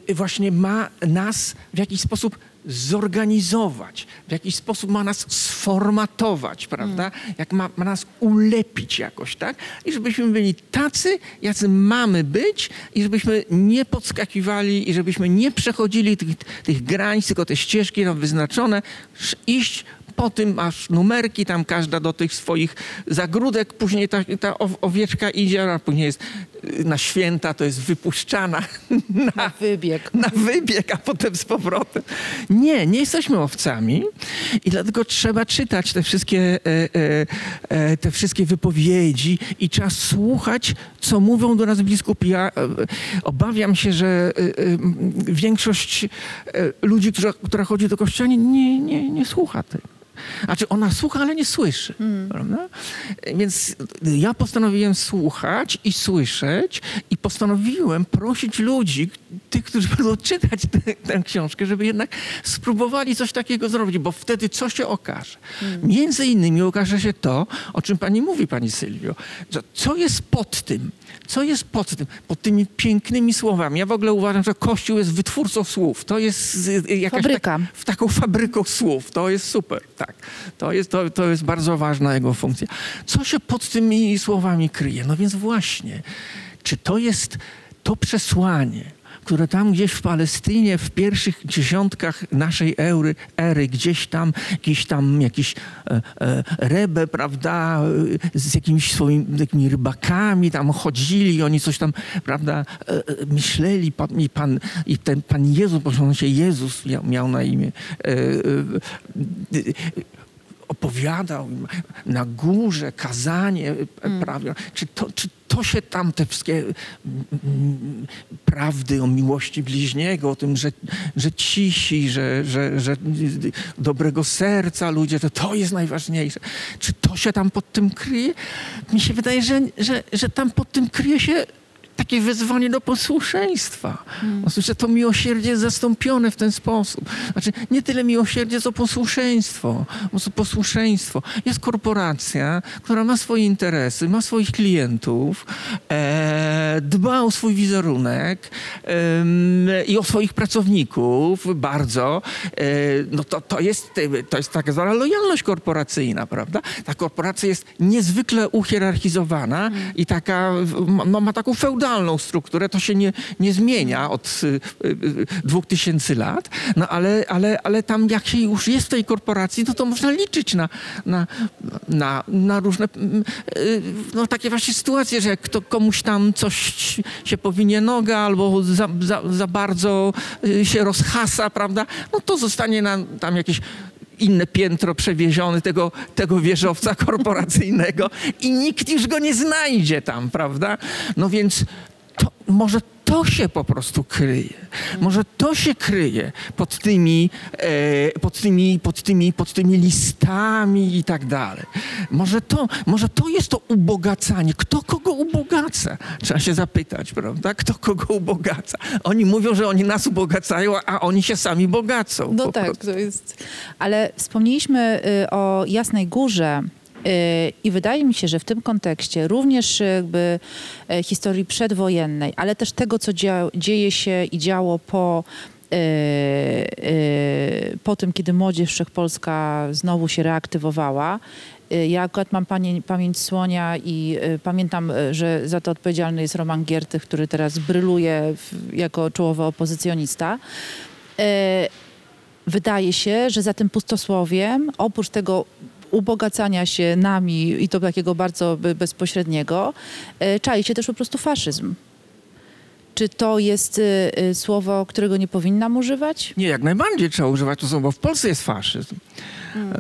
S3: e, właśnie ma nas w jakiś sposób zorganizować, w jakiś sposób ma nas sformatować, prawda? Jak ma, ma nas ulepić jakoś, tak? I żebyśmy byli tacy, jacy mamy być i żebyśmy nie podskakiwali i żebyśmy nie przechodzili tych, tych granic, tylko te ścieżki nam wyznaczone, iść po tym masz numerki, tam każda do tych swoich zagródek, później ta, ta ow- owieczka idzie, a później jest y, na święta, to jest wypuszczana na,
S2: Wybieg.
S3: na wybieg, a potem z powrotem. Nie, nie jesteśmy owcami i dlatego trzeba czytać te wszystkie, e, e, e, te wszystkie wypowiedzi i trzeba słuchać, co mówią do nas biskupi. Ja obawiam się, że większość ludzi, która, która chodzi do kościoła, nie, nie, nie słucha tego. Znaczy ona słucha, ale nie słyszy. Prawda? Więc ja postanowiłem słuchać i słyszeć i postanowiłem prosić ludzi, tych, którzy będą czytać tę- tę książkę, żeby jednak spróbowali coś takiego zrobić, bo wtedy co się okaże? Między innymi okaże się to, o czym pani mówi, pani Sylwio, co jest pod tym? Co jest pod tym? Pod tymi pięknymi słowami. Ja w ogóle uważam, że Kościół jest wytwórcą słów. To jest y, jakaś
S2: Fabryka.
S3: w taką fabryką słów. To jest super, tak. To jest, to, to jest bardzo ważna jego funkcja. Co się pod tymi słowami kryje? No więc właśnie, czy to jest to przesłanie, które tam gdzieś w Palestynie w pierwszych dziesiątkach naszej ery, ery gdzieś tam, gdzieś tam jakiś e, e, rebę, prawda, e, z jakimiś swoimi takimi rybakami tam chodzili, oni coś tam, prawda, e, e, myśleli, pan, i, pan, i ten Pan Jezus, bo on się Jezus miał, miał na imię, e, e, e, opowiadał na górze kazanie mm. prawie. Czy to, czy to się tam te wszystkie mm, mm, prawdy o miłości bliźniego, o tym, że, że cisi, że, że, że dobrego serca ludzie, to to jest najważniejsze. Czy to się tam pod tym kryje? Mi się wydaje, że, że, że tam pod tym kryje się takie wezwanie do posłuszeństwa. Znaczy, że to miłosierdzie jest zastąpione w ten sposób. Znaczy, nie tyle miłosierdzie, co posłuszeństwo. Posłuszeństwo. Jest korporacja, która ma swoje interesy, ma swoich klientów, e, dba o swój wizerunek em, i o swoich pracowników bardzo. E, no to, to, jest, to jest tak zwana lojalność korporacyjna, prawda? Ta korporacja jest niezwykle uhierarchizowana i taka, ma, ma taką feudalną strukturę, to się nie, nie zmienia od y, y, y, dwóch tysięcy lat, no ale, ale, ale tam jak się już jest w tej korporacji, no to można liczyć na, na, na, na różne mm, no, takie właśnie sytuacje, że jak kto, komuś tam coś się powinie noga albo za, za, za bardzo się rozhasa, prawda, no to zostanie nam tam jakieś inne piętro przewieziony tego, tego wieżowca korporacyjnego i nikt już go nie znajdzie tam, prawda? No więc to może to się po prostu kryje. Może to się kryje pod tymi, e, pod tymi, pod tymi, pod tymi listami i tak dalej. Może to, może to jest to ubogacanie. Kto kogo ubogaca? Trzeba się zapytać, prawda? Kto kogo ubogaca? Oni mówią, że oni nas ubogacają, a oni się sami bogacą.
S2: No tak,
S3: prostu.
S2: to jest. Ale wspomnieliśmy y, o Jasnej Górze. Y, I wydaje mi się, że w tym kontekście również y, jakby e, historii przedwojennej, ale też tego, co dzieje się i działo po, y, y, po tym, kiedy Młodzież Wszechpolska znowu się reaktywowała. Y, Ja akurat mam pamię- pamięć słonia i y, pamiętam, y, że za to odpowiedzialny jest Roman Giertych, który teraz bryluje jako czołowy opozycjonista. Y, wydaje się, że za tym pustosłowiem, oprócz tego ubogacania się nami i to takiego bardzo be- bezpośredniego, e, czai się też po prostu faszyzm. Czy to jest e, e, słowo, którego nie powinnam używać?
S3: Nie, jak najbardziej trzeba używać to słowo, w Polsce jest faszyzm.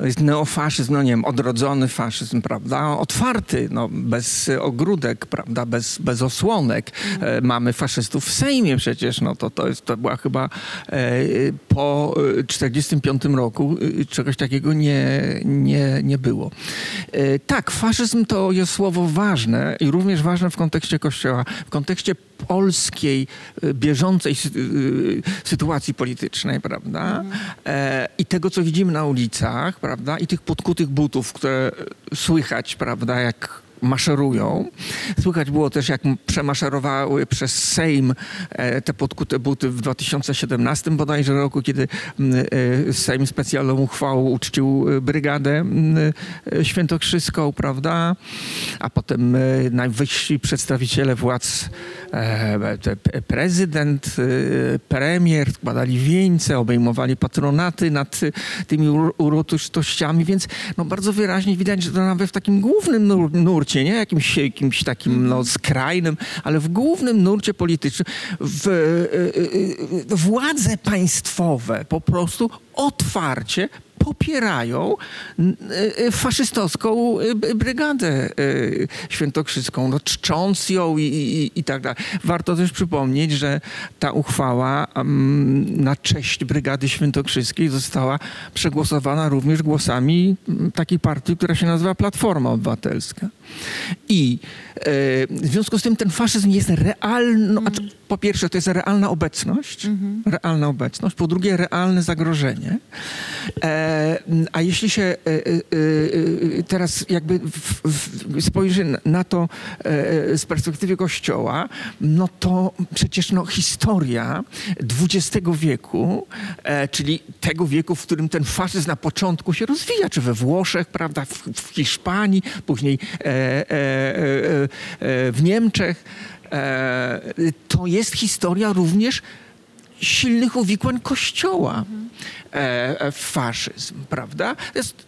S3: Jest neofaszyzm, no nie wiem, odrodzony faszyzm, prawda? Otwarty, no, bez ogródek, prawda? Bez, bez osłonek. E, mamy faszystów w Sejmie przecież, no to, to, jest, to była chyba e, po 45 roku y, czegoś takiego nie, nie, nie było. E, tak, faszyzm to jest słowo ważne i również ważne w kontekście Kościoła, w kontekście polskiej, y, bieżącej sy- sytuacji politycznej, prawda? E, I tego, co widzimy na ulicach, prawda? I tych podkutych butów, które słychać, prawda, jak maszerują. Słychać było też, jak przemaszerowały przez Sejm e, te podkute buty w 2017 bodajże roku, kiedy m, e, Sejm specjalną uchwałą uczcił e, brygadę m, e, świętokrzyską, prawda? A potem najwyżsi przedstawiciele władz, prezydent, premier składali wieńce, obejmowali patronaty nad tymi ur- uroczystościami, więc no, bardzo wyraźnie widać, że to nawet w takim głównym nur, nurcie, nie jakimś, jakimś takim no, skrajnym, ale w głównym nurcie politycznym w, e, e, e, władze państwowe po prostu otwarcie popierają n- e, faszystowską b- brygadę świętokrzyską, no, czcząc ją i, i, i tak dalej. Warto też przypomnieć, że ta uchwała mm, na cześć brygady świętokrzyskiej została przegłosowana również głosami mm, takiej partii, która się nazywa Platforma Obywatelska. I w związku z tym ten faszyzm jest realną, a czy- po pierwsze to jest realna obecność, realna obecność, po drugie realne zagrożenie. E, a jeśli się e, e, e, teraz jakby spojrzy na- to e, z perspektywy Kościoła, no to przecież no, historia XX wieku, e, czyli tego wieku, w którym ten faszyzm na początku się rozwija, czy we Włoszech, prawda, w, Hiszpanii, później e, e, e, e, w Niemczech, e, to jest historia również silnych uwikłań Kościoła e, e, w faszyzm, prawda? To jest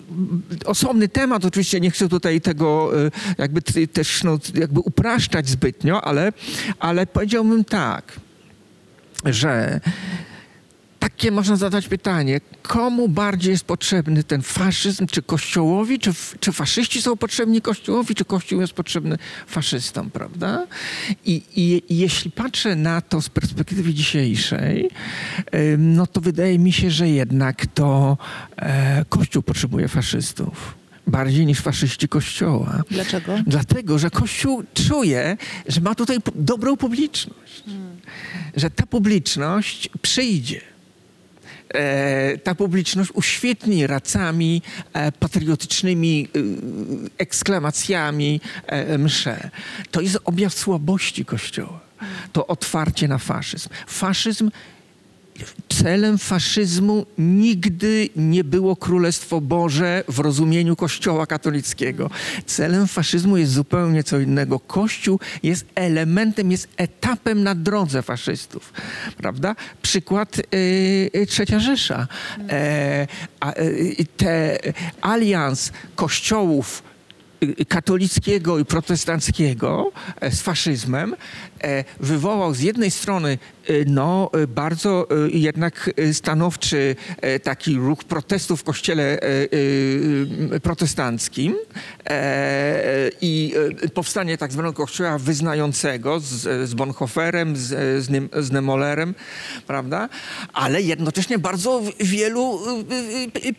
S3: osobny temat, oczywiście nie chcę tutaj tego e, jakby też no, jakby upraszczać zbytnio, ale, ale powiedziałbym tak, że takie można zadać pytanie, komu bardziej jest potrzebny ten faszyzm, czy Kościołowi, czy, czy faszyści są potrzebni Kościołowi, czy Kościół jest potrzebny faszystom, prawda? I, i, i jeśli patrzę na to z perspektywy dzisiejszej, no to wydaje mi się, że jednak to e, Kościół potrzebuje faszystów. Bardziej niż faszyści Kościoła.
S2: Dlaczego?
S3: Dlatego, że Kościół czuje, że ma tutaj dobrą publiczność. Że ta publiczność przyjdzie. E, ta publiczność uświetni racami e, patriotycznymi y, eksklamacjami e, msze. To jest objaw słabości Kościoła. To otwarcie na faszyzm. Faszyzm celem faszyzmu nigdy nie było Królestwo Boże w rozumieniu Kościoła katolickiego. Celem faszyzmu jest zupełnie co innego. Kościół jest elementem, jest etapem na drodze faszystów. Prawda? Przykład yy, Trzecia Rzesza. E, a, y, te alians kościołów y, katolickiego i protestanckiego e, z faszyzmem e, wywołał z jednej strony no, y, bardzo y, jednak stanowczy e, taki ruch protestu w kościele e, protestanckim e, i e, powstanie tak zwanego kościoła wyznającego z, z Bonhoefferem, z, z, Nym- z Nemolerem, prawda? Ale jednocześnie bardzo wielu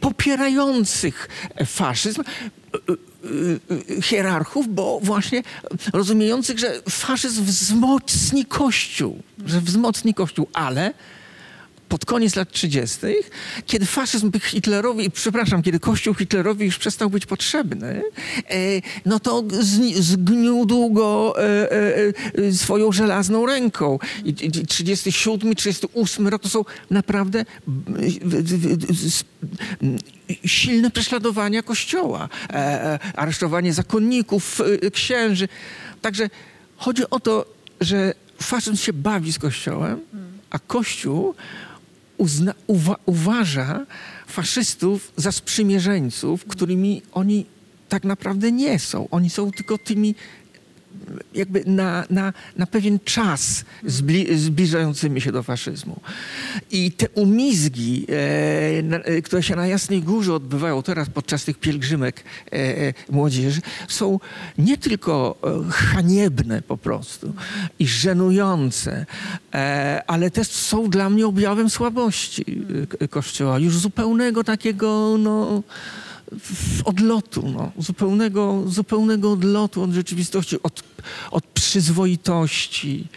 S3: popierających faszyzm hierarchów, bo właśnie rozumiejących, że faszyzm wzmocni Kościół, że wzmocni Kościół, ale pod koniec lat 30., kiedy faszyzm Hitlerowi, przepraszam, kiedy Kościół Hitlerowi już przestał być potrzebny, e, no to zgniódł go e, e, swoją żelazną ręką. I i- i 37, 38 rok to są naprawdę silne prześladowania Kościoła, aresztowanie zakonników, księży. Także chodzi o to, że faszyzm się bawi z Kościołem, a Kościół uzna, uwa, uważa faszystów za sprzymierzeńców, którymi oni tak naprawdę nie są. Oni są tylko tymi jakby na, na, na pewien czas zbli, zbliżającymi się do faszyzmu. I te umizgi, e, na, e, które się na Jasnej Górze odbywają teraz podczas tych pielgrzymek e, e, młodzieży, są nie tylko e, haniebne po prostu i żenujące, e, ale też są dla mnie objawem słabości Kościoła. Już zupełnego takiego, no odlotu, no, zupełnego, zupełnego odlotu od rzeczywistości, od, od przyzwoitości,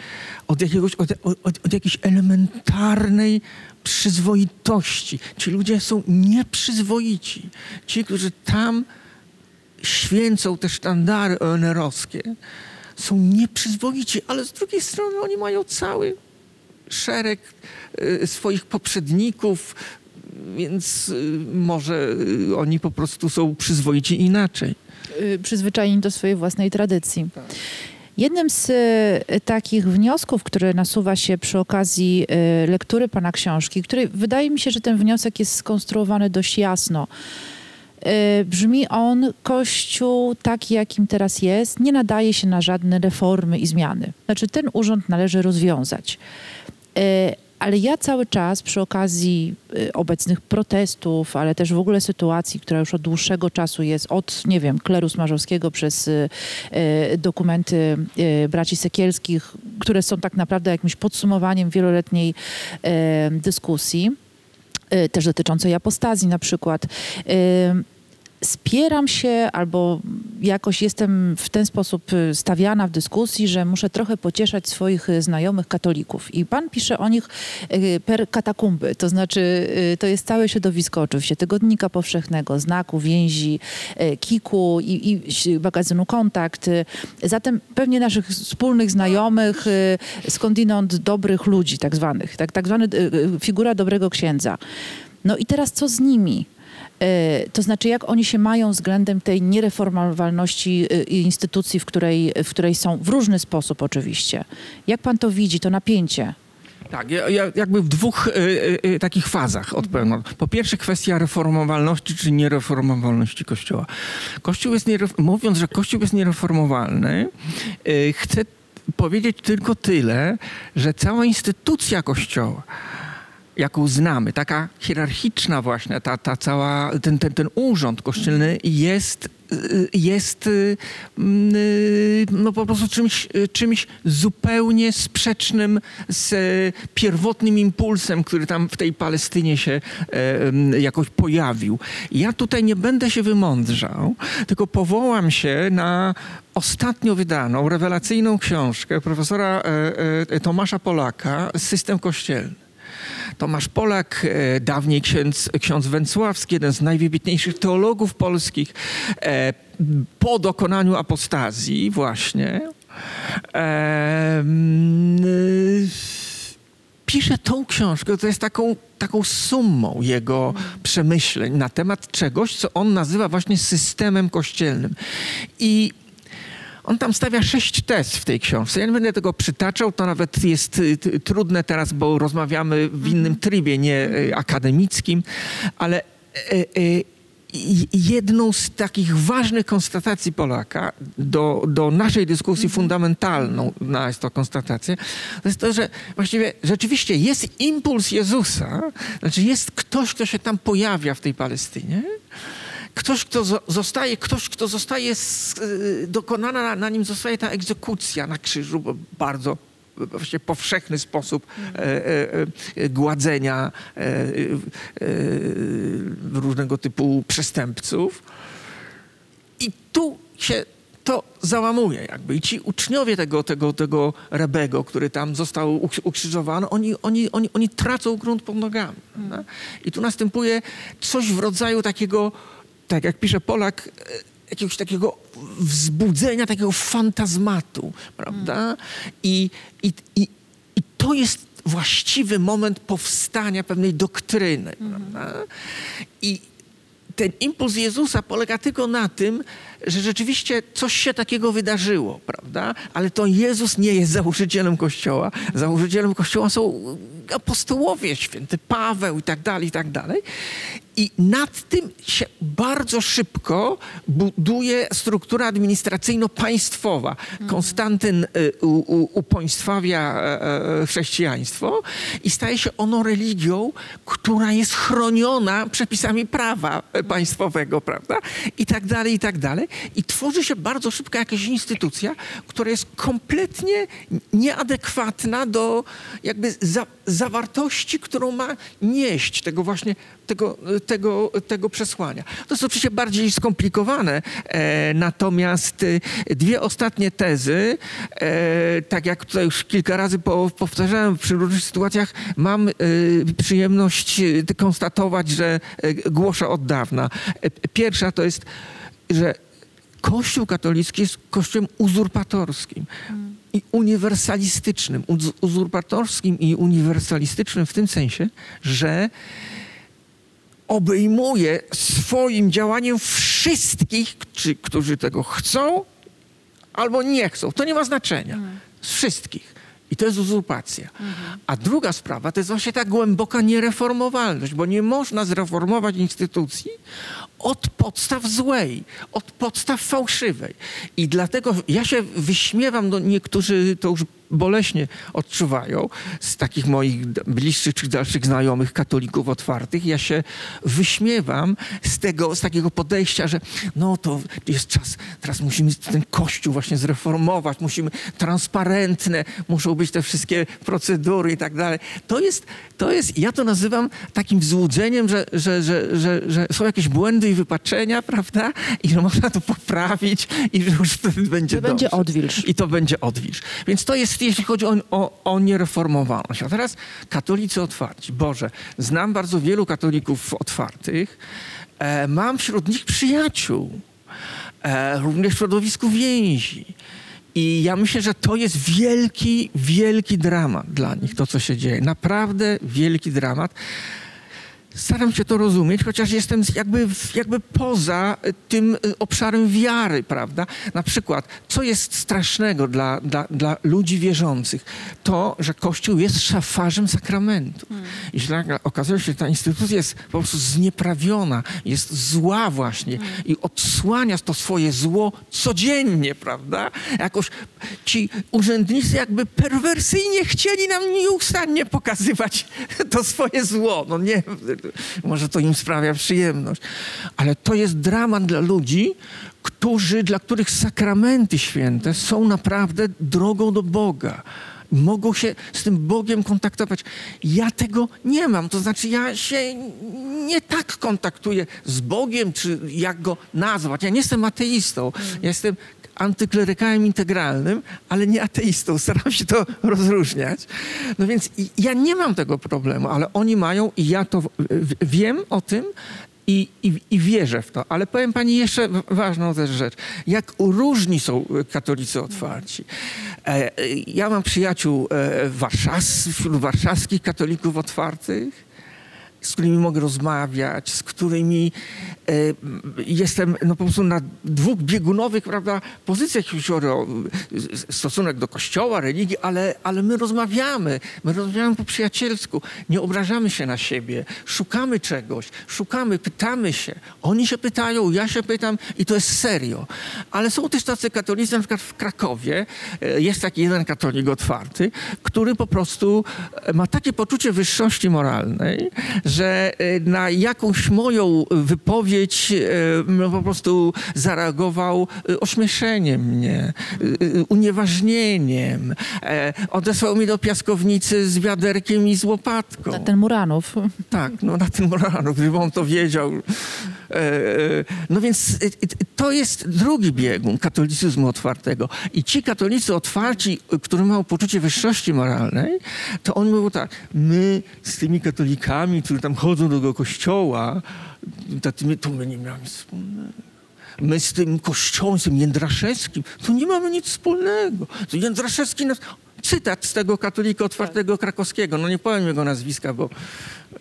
S3: od, jakiegoś, od, od, od jakiejś elementarnej przyzwoitości. Ci ludzie są nieprzyzwoici. Ci, którzy tam święcą te sztandary ONR-owskie, są nieprzyzwoici, ale z drugiej strony oni mają cały szereg y, swoich poprzedników, więc y, może y, oni po prostu są przyzwoici inaczej.
S2: y, przyzwyczajeni do swojej własnej tradycji. Jednym z takich wniosków, który nasuwa się przy okazji lektury pana książki, który wydaje mi się, że ten wniosek jest skonstruowany dość jasno. Brzmi on, Kościół taki, jakim teraz jest, nie nadaje się na żadne reformy i zmiany. Znaczy, ten urząd należy rozwiązać. Ale ja cały czas przy okazji y, obecnych protestów, ale też w ogóle sytuacji, która już od dłuższego czasu jest, od, nie wiem, kleru smarzowskiego przez y, y, dokumenty braci Sekielskich, które są tak naprawdę jakimś podsumowaniem wieloletniej dyskusji, też dotyczącej apostazji na przykład. Spieram się albo jakoś jestem w ten sposób y, stawiana w dyskusji, że muszę trochę pocieszać swoich y, znajomych katolików. I pan pisze o nich y, per katakumby, to znaczy to jest całe środowisko oczywiście Tygodnika Powszechnego, Znaku, Więzi, Kiku i, i magazynu Kontakt. Zatem pewnie naszych wspólnych znajomych, skądinąd dobrych ludzi tak zwanych, tak, tak zwany y, figura dobrego księdza. No i teraz co z nimi? E, To znaczy, jak oni się mają względem tej niereformowalności e, instytucji, w której, w której są, w różny sposób oczywiście. Jak pan to widzi, to napięcie?
S3: Tak, ja, ja jakby w dwóch y, y, takich fazach odpowiem. Po pierwsze kwestia reformowalności czy niereformowalności Kościoła. Kościół jest nieref- mówiąc, że Kościół jest niereformowalny, y, chcę powiedzieć tylko tyle, że cała instytucja Kościoła, jaką znamy, taka hierarchiczna właśnie, ta, ta cała, ten, ten, ten urząd kościelny jest, jest mm, no po prostu czymś, czymś zupełnie sprzecznym z pierwotnym impulsem, który tam w tej Palestynie się jakoś pojawił. Ja tutaj nie będę się wymądrzał, tylko powołam się na ostatnio wydaną, rewelacyjną książkę profesora e, e, Tomasza Polaka System Kościelny. Tomasz Polak, e, dawniej ksiądz, ksiądz Węcławski, jeden z najwybitniejszych teologów polskich, e, po dokonaniu apostazji właśnie, pisze tą książkę, to jest taką, taką sumą jego przemyśleń na temat czegoś, co on nazywa właśnie systemem kościelnym. I on tam stawia sześć tez w tej książce. Ja nie będę tego przytaczał, to nawet jest y, trudne teraz, bo rozmawiamy w innym trybie, nie y, akademickim, ale y, i- jedną z takich ważnych konstatacji Polaka do, do naszej dyskusji fundamentalną na jest to konstatacja, to jest to, że właściwie rzeczywiście jest impuls Jezusa, znaczy jest ktoś, kto się tam pojawia w tej Palestynie, ktoś, kto zo- zostaje, ktoś, kto zostaje y, dokonana na, nim zostaje ta egzekucja na krzyżu, bo bardzo właściwie powszechny sposób e, e, e, gładzenia e, e, różnego typu przestępców. I tu się to załamuje jakby. I ci uczniowie tego, tego, tego Rebego, który tam został ukrz- ukrzyżowany, oni, oni, oni, oni tracą grunt pod nogami. prawda? I tu następuje coś w rodzaju takiego, tak jak pisze Polak, e, jakiegoś takiego wzbudzenia, takiego fantazmatu, prawda? I, i, i, I to jest właściwy moment powstania pewnej doktryny, prawda? I ten impuls Jezusa polega tylko na tym, że rzeczywiście coś się takiego wydarzyło, prawda? Ale to Jezus nie jest założycielem Kościoła. Założycielem Kościoła są apostołowie, święty Paweł i tak dalej, i tak dalej. I nad tym się bardzo szybko buduje struktura administracyjno-państwowa. Konstantyn y, upaństwawia e, e, chrześcijaństwo i staje się ono religią, która jest chroniona przepisami prawa państwowego, prawda? I tak dalej, i tak dalej. I tworzy się bardzo szybko jakaś instytucja, która jest kompletnie nieadekwatna do jakby za, zawartości, którą ma nieść tego właśnie, tego, tego, tego przesłania. To jest oczywiście bardziej skomplikowane, e, natomiast e, dwie ostatnie tezy, e, tak jak tutaj już kilka razy po, powtarzałem przy różnych sytuacjach, mam e, przyjemność e, konstatować, że głoszę od dawna. E, Pierwsza to jest, że Kościół katolicki jest kościołem uzurpatorskim i uniwersalistycznym. Uz- Uzurpatorskim i uniwersalistycznym w tym sensie, że obejmuje swoim działaniem wszystkich, czy, którzy tego chcą albo nie chcą. To nie ma znaczenia. Z wszystkich. I to jest uzurpacja. A druga sprawa to jest właśnie ta głęboka niereformowalność, bo nie można zreformować instytucji od podstaw złej, od podstaw fałszywej. I dlatego ja się wyśmiewam, no niektórzy to już boleśnie odczuwają z takich moich bliższych czy dalszych znajomych katolików otwartych. Ja się wyśmiewam z tego, z takiego podejścia, że no to jest czas, teraz musimy ten kościół właśnie zreformować, musimy transparentne, muszą być te wszystkie procedury i tak dalej. To jest, to jest ja to nazywam takim złudzeniem, że, że, że, że, że są jakieś błędy i wypaczenia, prawda? I że można to poprawić i że już wtedy będzie
S2: będzie
S3: dobrze.
S2: odwilż.
S3: I to będzie odwilż. Więc to jest, jeśli chodzi o, o, o niereformowalność. A teraz katolicy otwarci. Boże, znam bardzo wielu katolików otwartych. E, mam wśród nich przyjaciół. E, również w środowisku więzi. I ja myślę, że to jest wielki, wielki dramat dla nich, to co się dzieje. Naprawdę wielki dramat. Staram się to rozumieć, chociaż jestem jakby, jakby poza y, tym y, obszarem wiary, prawda? Na przykład, co jest strasznego dla, dla, dla ludzi wierzących? To, że Kościół jest szafarzem sakramentu. Jeśli nagle okazuje się, że ta instytucja jest po prostu znieprawiona, jest zła właśnie i odsłania to swoje zło codziennie, prawda? Jakoś ci urzędnicy jakby perwersyjnie chcieli nam nieustannie pokazywać to swoje zło. No nie, może to im sprawia przyjemność, ale to jest dramat dla ludzi, którzy, dla których sakramenty święte są naprawdę drogą do Boga. Mogą się z tym Bogiem kontaktować. Ja tego nie mam. To znaczy, ja się nie tak kontaktuję z Bogiem, czy jak go nazwać. Ja nie jestem ateistą. Ja jestem antyklerykałem integralnym, ale nie ateistą. Staram się to rozróżniać. No więc ja nie mam tego problemu, ale oni mają i ja to wiem o tym i, i, i wierzę w to. Ale powiem pani jeszcze ważną też rzecz. Jak różni są e, katolicy otwarci. E, e, ja mam przyjaciół warszaws, wśród warszawskich katolików otwartych z którymi mogę rozmawiać, z którymi e, jestem no, po prostu na dwóch biegunowych prawda, pozycjach, jeśli chodzi o e, stosunek do kościoła, religii, ale, ale my rozmawiamy, my rozmawiamy po przyjacielsku, nie obrażamy się na siebie, szukamy czegoś, szukamy, pytamy się. Oni się pytają, ja się pytam i to jest serio. Ale są też tacy katolicy, na przykład w Krakowie e, jest taki jeden katolik otwarty, który po prostu ma takie poczucie wyższości moralnej, że e, na jakąś moją wypowiedź e, no, po prostu zareagował e, ośmieszeniem mnie, unieważnieniem. E, Odesłał mnie do piaskownicy z wiaderkiem i z łopatką.
S2: Na ten Muranów.
S3: Tak, no na tym rano, gdyby on to wiedział. E, e, No więc to jest drugi biegun katolicyzmu otwartego. I ci katolicy otwarci, którzy mają poczucie wyższości moralnej, to oni mówią tak, my z tymi katolikami, którzy tam chodzą do tego kościoła, tatymi, to my nie mamy nic wspólnego. My z tym kościołem, z tym Jędraszewskim, to nie mamy nic wspólnego. To Jędraszewski nas... Cytat z tego katolika otwartego krakowskiego. No nie powiem jego nazwiska, bo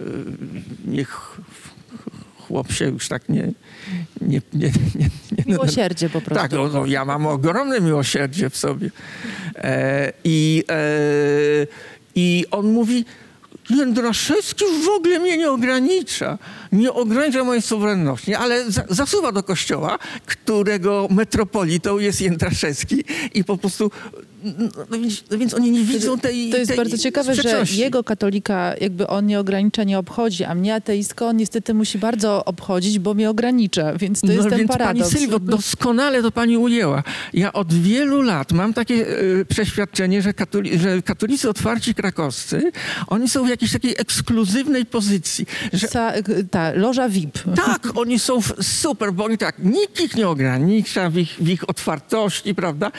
S3: y, niech chłop się już tak nie... nie, nie, nie, nie
S2: Miłosierdzie po prostu.
S3: tak, no, ja mam ogromne miłosierdzie w sobie. E, i, e, I on mówi, Jędraszewski w ogóle mnie nie ogranicza. Nie ogranicza mojej suwerenności, ale za, zasuwa do kościoła, którego metropolitą jest Jędraszewski i po prostu, no, więc, no więc oni nie widzą tej
S2: To jest
S3: tej
S2: bardzo ciekawe, że jego katolika jakby on nie ogranicza, nie obchodzi, a mnie ateistko on niestety musi bardzo obchodzić, bo mnie ogranicza, więc to jest ten
S3: No więc
S2: paradoks.
S3: Pani Sylwo, doskonale to pani ujęła. Ja od wielu lat mam takie e, przeświadczenie, że, katoli- że katolicy otwarci krakowscy, oni są w jakiejś takiej ekskluzywnej pozycji. Że
S2: Sa, ta, loża VIP.
S3: tak, oni są super, bo oni tak, nikt ich nie ogranicza w ich, w ich otwartości, prawda?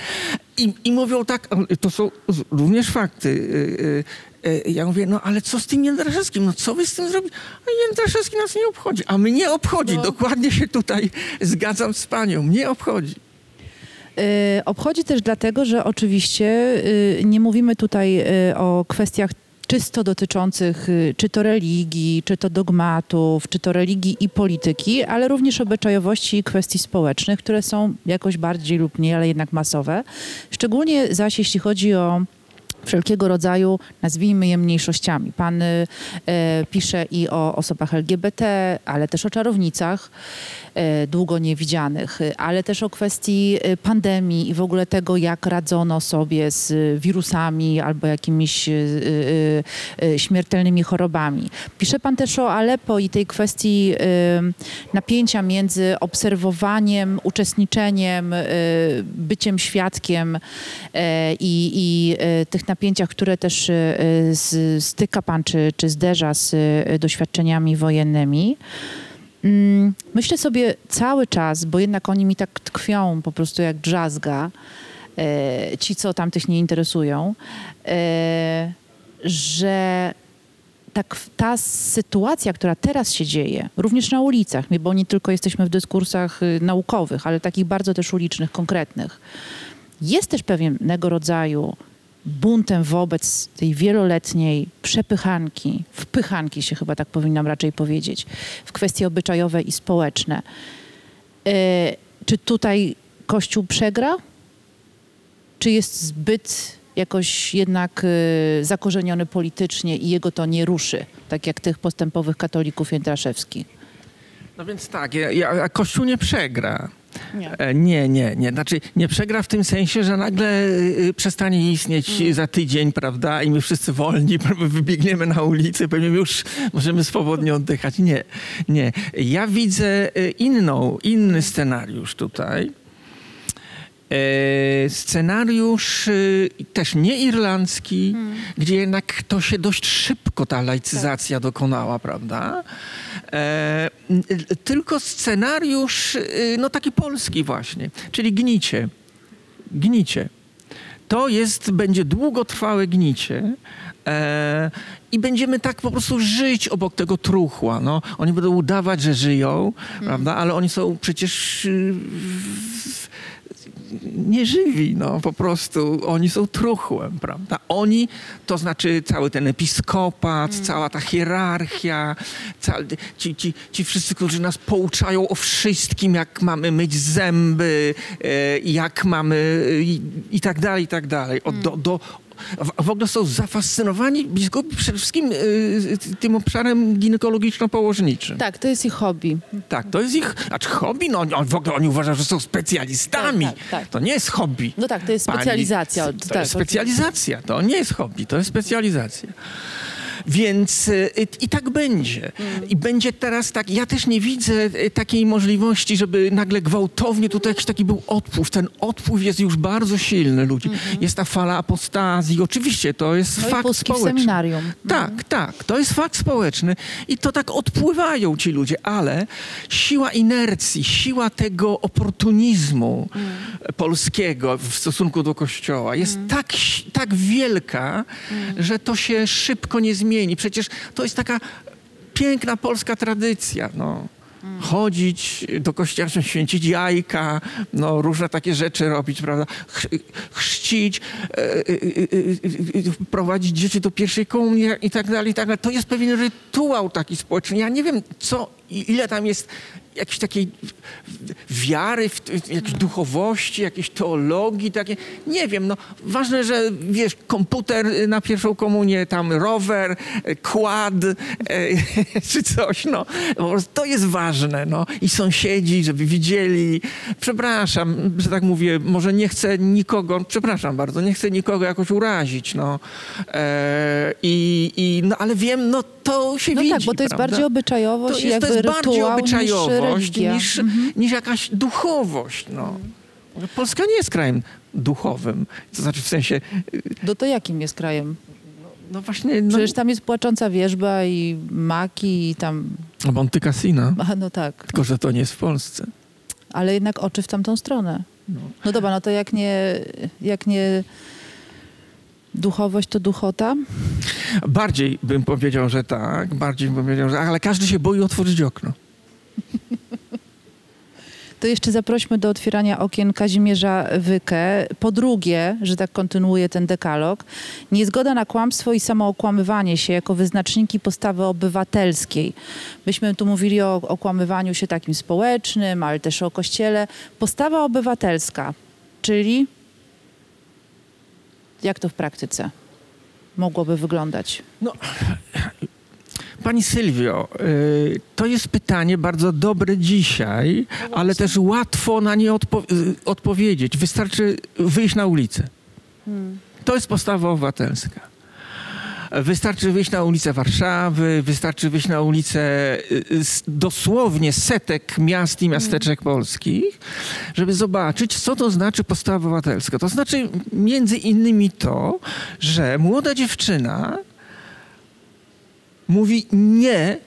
S3: I, I mówią tak, to są również fakty. y, y, y, Ja mówię, no ale co z tym Jędraszewskim? No co wy z tym zrobicie? A Jędraszewski nas nie obchodzi. A mnie obchodzi.
S2: No.
S3: Dokładnie się tutaj zgadzam z panią. Mnie obchodzi.
S2: Obchodzi też dlatego, że oczywiście nie mówimy tutaj o kwestiach czysto dotyczących y, czy to religii, czy to dogmatów, czy to religii i polityki, ale również obyczajowości i kwestii społecznych, które są jakoś bardziej lub mniej, ale jednak masowe. Szczególnie zaś jeśli chodzi o wszelkiego rodzaju, nazwijmy je mniejszościami. Pan y, e, pisze i o osobach LGBT, ale też o czarownicach e, długo niewidzianych, y, ale też o kwestii y, pandemii i w ogóle tego, jak radzono sobie z y, wirusami albo jakimiś y, y, y, śmiertelnymi chorobami. Pisze pan też o Aleppo i tej kwestii y, napięcia między obserwowaniem, uczestniczeniem, y, byciem świadkiem i, tych napięciach, które też e, styka pan czy, czy zderza z e, doświadczeniami wojennymi. Mm, Myślę sobie cały czas, bo jednak oni mi tak tkwią po prostu jak drzazga, e, ci, co tamtych nie interesują, że tak, ta sytuacja, która teraz się dzieje, również na ulicach, bo nie tylko jesteśmy w dyskursach y, naukowych, ale takich bardzo też ulicznych, konkretnych, jest też pewnego rodzaju buntem wobec tej wieloletniej przepychanki, wpychanki się chyba tak powinnam raczej powiedzieć, w kwestie obyczajowe i społeczne. E, czy tutaj Kościół przegra? Czy jest zbyt jakoś jednak y, zakorzeniony politycznie i jego to nie ruszy, tak jak tych postępowych katolików jędraszewskich?
S3: No więc tak, ja, ja, Kościół nie przegra.
S2: Nie.
S3: E, Nie, nie, nie. Znaczy nie przegra w tym sensie, że nagle y, przestanie istnieć za tydzień, prawda? I my wszyscy wolni wybiegniemy na ulicę, powiemy już możemy swobodnie oddychać. Nie, nie. Ja widzę y, inną, inny scenariusz tutaj. E, scenariusz y, też nie irlandzki, gdzie jednak to się dość szybko ta laicyzacja dokonała, prawda? E, y, tylko scenariusz y, no taki polski właśnie, czyli gnicie. Gnicie. To jest, będzie długotrwałe gnicie. E, I będziemy tak po prostu żyć obok tego truchła. No. Oni będą udawać, że żyją, prawda? ale oni są przecież w- nieżywi, no po prostu oni są truchłem, prawda? Oni, to znaczy cały ten episkopat, cała ta hierarchia, cały, ci, ci, ci wszyscy, którzy nas pouczają o wszystkim, jak mamy myć zęby, e, jak mamy i, i tak dalej, i tak dalej. Od, do, do, w- ogóle są zafascynowani biskupi przede wszystkim y, tym obszarem ginekologiczno-położniczym.
S2: Tak, to jest ich hobby.
S3: Tak, to jest ich, znaczy hobby, no oni- w ogóle oni uważają, że są specjalistami.
S2: Tak, tak, tak.
S3: To nie jest hobby.
S2: No tak, to jest
S3: Pani-
S2: specjalizacja.
S3: To
S2: tak,
S3: jest specjalizacja, to nie jest hobby, to jest specjalizacja. Więc y, i tak będzie.
S2: Mm.
S3: I będzie teraz tak, ja też nie widzę y, takiej możliwości, żeby nagle gwałtownie tutaj jakiś taki był odpływ. Ten odpływ jest już bardzo silny ludzi. Jest ta fala apostazji. Oczywiście to jest
S2: Mhm. No
S3: fakt społeczny.
S2: seminarium.
S3: Tak, tak. To jest fakt społeczny i to tak odpływają ci ludzie, ale siła inercji, siła tego oportunizmu polskiego w stosunku do Kościoła jest tak, si- tak wielka, że to się szybko nie zmieni. Przecież to jest taka piękna polska tradycja. No. Chodzić do kościoła, święcić jajka, no, różne takie rzeczy robić, prawda? Ch- chrzcić, e, e, e, e, e, prowadzić dzieci do pierwszej komunii i tak dalej, i tak dalej. To jest pewien rytuał taki społeczny. Ja nie wiem, co, ile tam jest jakiejś takiej wiary, jakiejś duchowości, jakiejś teologii, takie, nie wiem, no ważne, że wiesz, komputer na pierwszą komunię, tam rower, kład, e, czy coś, no, to jest ważne, no, i sąsiedzi, żeby widzieli, przepraszam, że tak mówię, może nie chcę nikogo, przepraszam bardzo, nie chcę nikogo jakoś urazić, no, e, i, no, ale wiem, no, to się
S2: No
S3: widzi,
S2: tak, bo to jest
S3: prawda?
S2: bardziej obyczajowość
S3: To
S2: i
S3: jest,
S2: jakby
S3: to jest bardziej obyczajowość
S2: niż
S3: niż,
S2: Mhm.
S3: niż jakaś duchowość. No. Polska nie jest krajem duchowym. To znaczy w sensie, y,
S2: No to jakim jest krajem?
S3: no właśnie, no,
S2: Przecież tam jest płacząca wierzba i maki i tam...
S3: Monte Cassino,
S2: A, no tak,
S3: tylko że to nie jest w Polsce.
S2: ale jednak oczy w tamtą stronę. No dobra, no to jak nie, jak nie duchowość, to duchota?
S3: Bardziej bym powiedział, że tak, bardziej bym powiedział, że ale każdy się boi otworzyć okno.
S2: To jeszcze zaprośmy do otwierania okien Kazimierza Wykę. Po drugie, że tak kontynuuje ten dekalog, niezgoda na kłamstwo i samookłamywanie się jako wyznaczniki postawy obywatelskiej. Myśmy tu mówili o okłamywaniu się takim społecznym, ale też o kościele. Postawa obywatelska, czyli jak to w praktyce mogłoby wyglądać?
S3: No, Pani Sylwio, y, to jest pytanie bardzo dobre dzisiaj, ale też łatwo na nie odpo- y, odpowiedzieć. Wystarczy wyjść na ulicę. To jest postawa obywatelska. Wystarczy wyjść na ulicę Warszawy, wystarczy wyjść na ulicę y, y, dosłownie setek miast i miasteczek polskich, żeby zobaczyć, co to znaczy postawa obywatelska. To znaczy między innymi to, że młoda dziewczyna mówi nie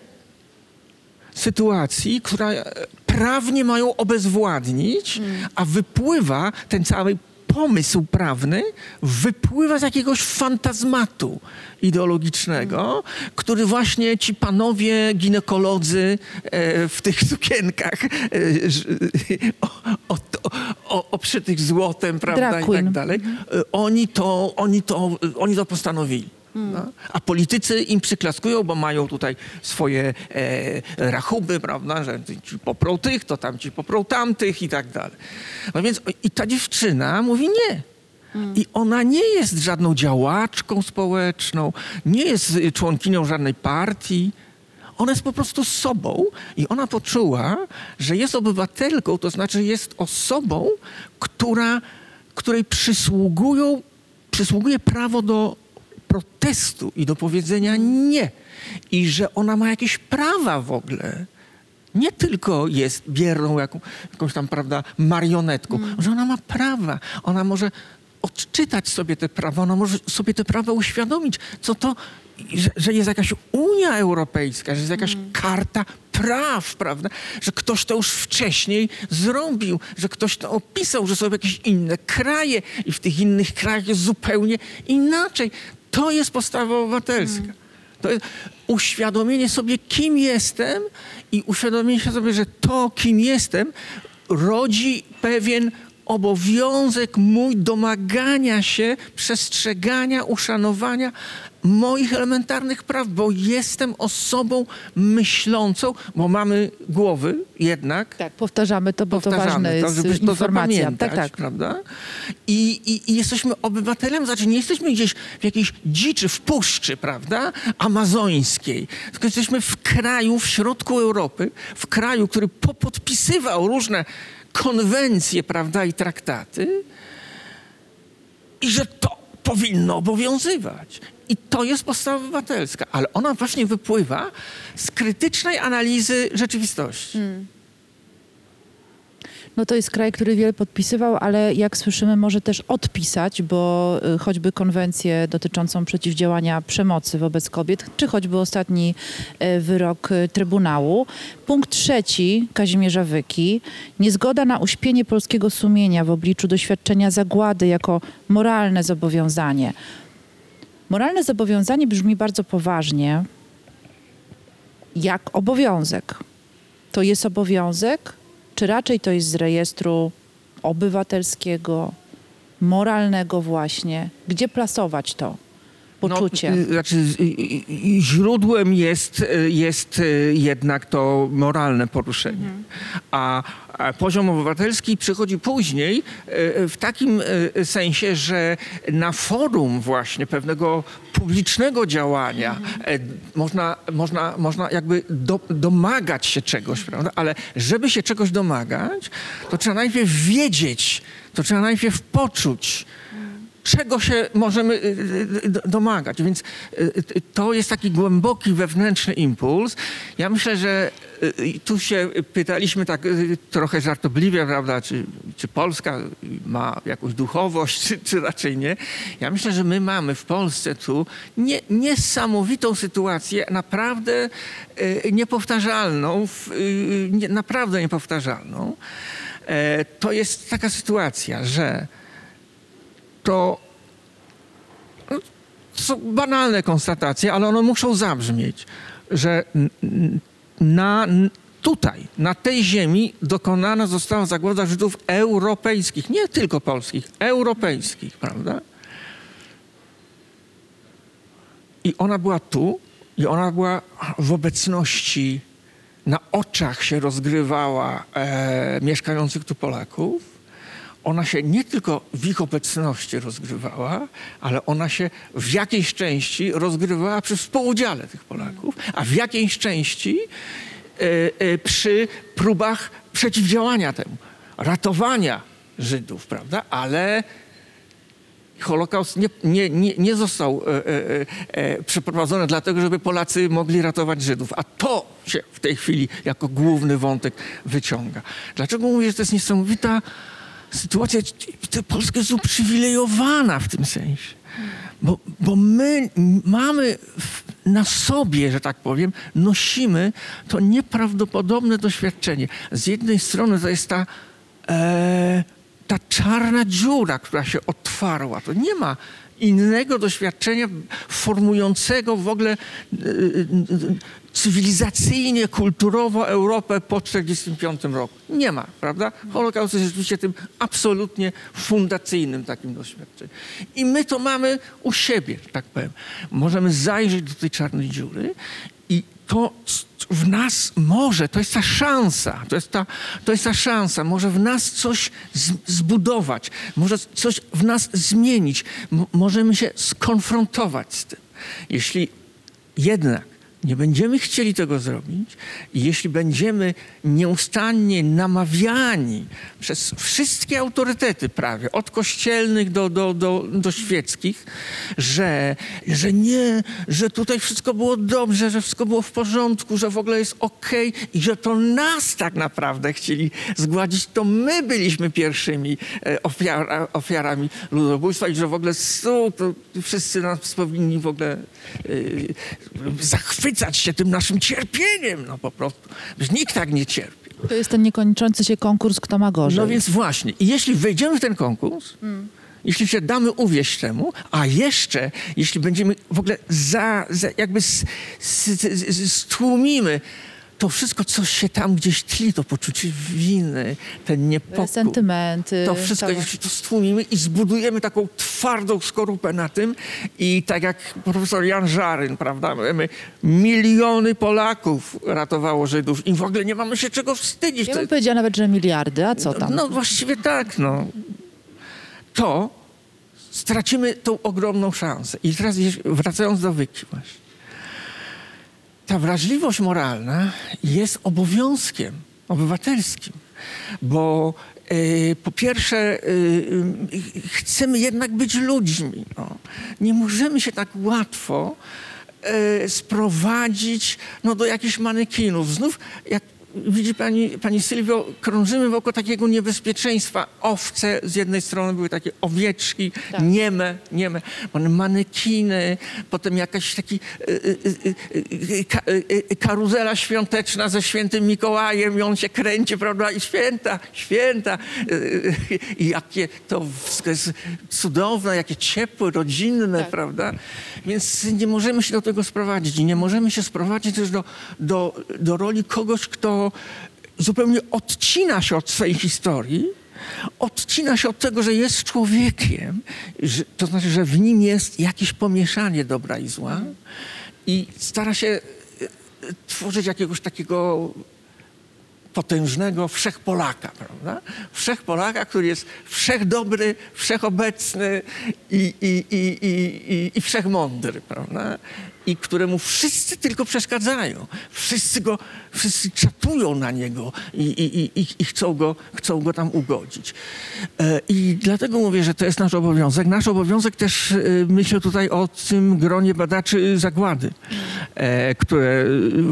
S3: sytuacji, która e, prawnie mają obezwładnić, a wypływa ten cały pomysł prawny, wypływa z jakiegoś fantazmatu ideologicznego, który właśnie ci panowie ginekolodzy e, w tych sukienkach e, o, o, o, obszytych złotem, prawda, i tak dalej, e, oni to, oni to, oni to postanowili. No. A politycy im przyklaskują, bo mają tutaj swoje e, rachuby, prawda, że ci poprą tych, to tam ci poprą tamtych i tak dalej. No więc i ta dziewczyna mówi nie. I ona nie jest żadną działaczką społeczną, nie jest y, członkinią żadnej partii. Ona jest po prostu sobą i ona poczuła, że jest obywatelką, to znaczy jest osobą, która, której przysługują, przysługuje prawo do protestu i do powiedzenia nie. I że ona ma jakieś prawa w ogóle. Nie tylko jest bierną jaką, jakąś tam, prawda, marionetką, że ona ma prawa. Ona może odczytać sobie te prawa, ona może sobie te prawa uświadomić, co to, że, że jest jakaś Unia Europejska, że jest jakaś karta praw, prawda? Że ktoś to już wcześniej zrobił, że ktoś to opisał, że są jakieś inne kraje i w tych innych krajach jest zupełnie inaczej. To jest postawa obywatelska. To jest uświadomienie sobie, kim jestem i uświadomienie sobie, że to, kim jestem, rodzi pewien obowiązek mój domagania się przestrzegania, uszanowania moich elementarnych praw, bo jestem osobą myślącą, bo mamy głowy jednak,
S2: Tak, powtarzamy to, bo to ważne
S3: powtarzamy
S2: jest
S3: żeby to
S2: informacja.
S3: zapamiętać,
S2: Tak, tak.
S3: prawda? I, i, I jesteśmy obywatelem, znaczy nie jesteśmy gdzieś w jakiejś dziczy, w puszczy, prawda, amazońskiej, tylko jesteśmy w kraju, w środku Europy, w kraju, który popodpisywał różne konwencje, prawda, i traktaty i że to powinno obowiązywać. I to jest podstawa obywatelska, ale ona właśnie wypływa z krytycznej analizy rzeczywistości.
S2: No to jest kraj, który wiele podpisywał, ale jak słyszymy, może też odpisać, bo y, choćby konwencję dotyczącą przeciwdziałania przemocy wobec kobiet, czy choćby ostatni y, wyrok y, Trybunału. Punkt trzeci Kazimierza Wyki. Niezgoda na uśpienie polskiego sumienia w obliczu doświadczenia zagłady jako moralne zobowiązanie. Moralne zobowiązanie brzmi bardzo poważnie, jak obowiązek. To jest obowiązek, czy raczej to jest z rejestru obywatelskiego, moralnego właśnie? Gdzie plasować to poczucie?
S3: No, y, znaczy, źródłem jest, y, jest y, jednak to moralne poruszenie. A, a poziom obywatelski przychodzi później w takim sensie, że na forum właśnie pewnego publicznego działania e, można, można, można jakby do, domagać się czegoś, prawda? Ale żeby się czegoś domagać, to trzeba najpierw wiedzieć, to trzeba najpierw poczuć, czego się możemy y, y, y, domagać. Więc to jest taki głęboki wewnętrzny impuls. Ja myślę, że tu się pytaliśmy tak trochę żartobliwie, prawda, czy, czy Polska ma jakąś duchowość, czy, czy raczej nie. Ja myślę, że my mamy w Polsce tu nie, niesamowitą sytuację, naprawdę niepowtarzalną, naprawdę niepowtarzalną. E, To jest taka sytuacja, że to no, są banalne konstatacje, ale one muszą zabrzmieć, że na, tutaj, na tej ziemi dokonana została zagłada Żydów europejskich, nie tylko polskich, europejskich, prawda? I ona była tu, i ona była w obecności, na oczach się rozgrywała e, mieszkających tu Polaków ona się nie tylko w ich obecności rozgrywała, ale ona się w jakiejś części rozgrywała przy współudziale tych Polaków, a w jakiejś części e, e, przy próbach przeciwdziałania temu, ratowania Żydów, prawda? Ale Holokaust nie, nie, nie, nie został e, e, e, przeprowadzony dlatego, żeby Polacy mogli ratować Żydów, a to się w tej chwili jako główny wątek wyciąga. Dlaczego mówię, że to jest niesamowita sytuacja? Polska jest uprzywilejowana w tym sensie, bo, bo my mamy na sobie, że tak powiem, nosimy to nieprawdopodobne doświadczenie. Z jednej strony to jest ta e, ta czarna dziura, która się otwarła. To nie ma innego doświadczenia formującego w ogóle y, y, cywilizacyjnie, kulturowo Europę po 1945 roku. Nie ma, prawda? Holokaust jest rzeczywiście tym absolutnie fundacyjnym takim doświadczeniem. I my to mamy u siebie, tak powiem. Możemy zajrzeć do tej czarnej dziury i to w nas może, to jest ta szansa, to jest ta, to jest ta szansa, może w nas coś z, zbudować, może coś w nas zmienić, M- możemy się skonfrontować z tym. Jeśli jednak nie będziemy chcieli tego zrobić jeśli będziemy nieustannie namawiani przez wszystkie autorytety prawie, od kościelnych do, do, do, do świeckich, że, że nie, że tutaj wszystko było dobrze, że wszystko było w porządku, że w ogóle jest okej i że to nas tak naprawdę chcieli zgładzić, to my byliśmy pierwszymi e, ofiara, ofiarami ludobójstwa i że w ogóle su, wszyscy nas powinni w ogóle y, zachwycać się tym naszym cierpieniem, no po prostu. Nikt tak nie cierpi.
S2: To jest ten niekończący się konkurs, kto ma gorzej.
S3: No więc właśnie. I jeśli wejdziemy w ten konkurs, jeśli się damy uwieść temu, a jeszcze jeśli będziemy w ogóle za, za jakby stłumimy to wszystko, co się tam gdzieś tli, to poczucie winy, ten niepokój.
S2: Sentymenty.
S3: To wszystko,
S2: cała-
S3: jeśli to stłumimy i zbudujemy taką twardą skorupę na tym i tak jak profesor Jan Żaryn, prawda, my, miliony Polaków ratowało Żydów i w ogóle nie mamy się czego wstydzić.
S2: Ja
S3: To-
S2: bym powiedziała nawet, że miliardy, a co tam?
S3: no właściwie tak, no. To stracimy tą ogromną szansę. I teraz wracając do Wyki właśnie. Ta wrażliwość moralna jest obowiązkiem obywatelskim, bo e, po pierwsze e, chcemy jednak być ludźmi. No. Nie możemy się tak łatwo e, sprowadzić no, do jakichś manekinów. Znów, jak widzi pani, pani Sylwio, krążymy wokół takiego niebezpieczeństwa. Owce z jednej strony były takie owieczki,
S2: Tak.
S3: nieme, nieme, one manekiny, potem jakaś taki y, y, y, ka, karuzela świąteczna ze świętym Mikołajem i on się kręci, prawda, i święta, święta. I jakie to wszystko jest cudowne, jakie ciepłe, rodzinne,
S2: Tak.
S3: prawda? Więc nie możemy się do tego sprowadzić. Nie możemy się sprowadzić też do, do, do roli kogoś, kto zupełnie odcina się od swojej historii, odcina się od tego, że jest człowiekiem, że, to znaczy, że w nim jest jakieś pomieszanie dobra i zła i stara się e, tworzyć jakiegoś takiego potężnego wszechpolaka, prawda? Wszechpolaka, który jest wszechdobry, wszechobecny i, i, i, i, i, i wszechmądry, prawda? I któremu wszyscy tylko przeszkadzają. Wszyscy go, wszyscy czatują na niego i, i, i, i chcą, go, chcą go tam ugodzić. E, I dlatego mówię, że to jest nasz obowiązek. Nasz obowiązek też, e, myślę tutaj o tym gronie badaczy zagłady, e, które,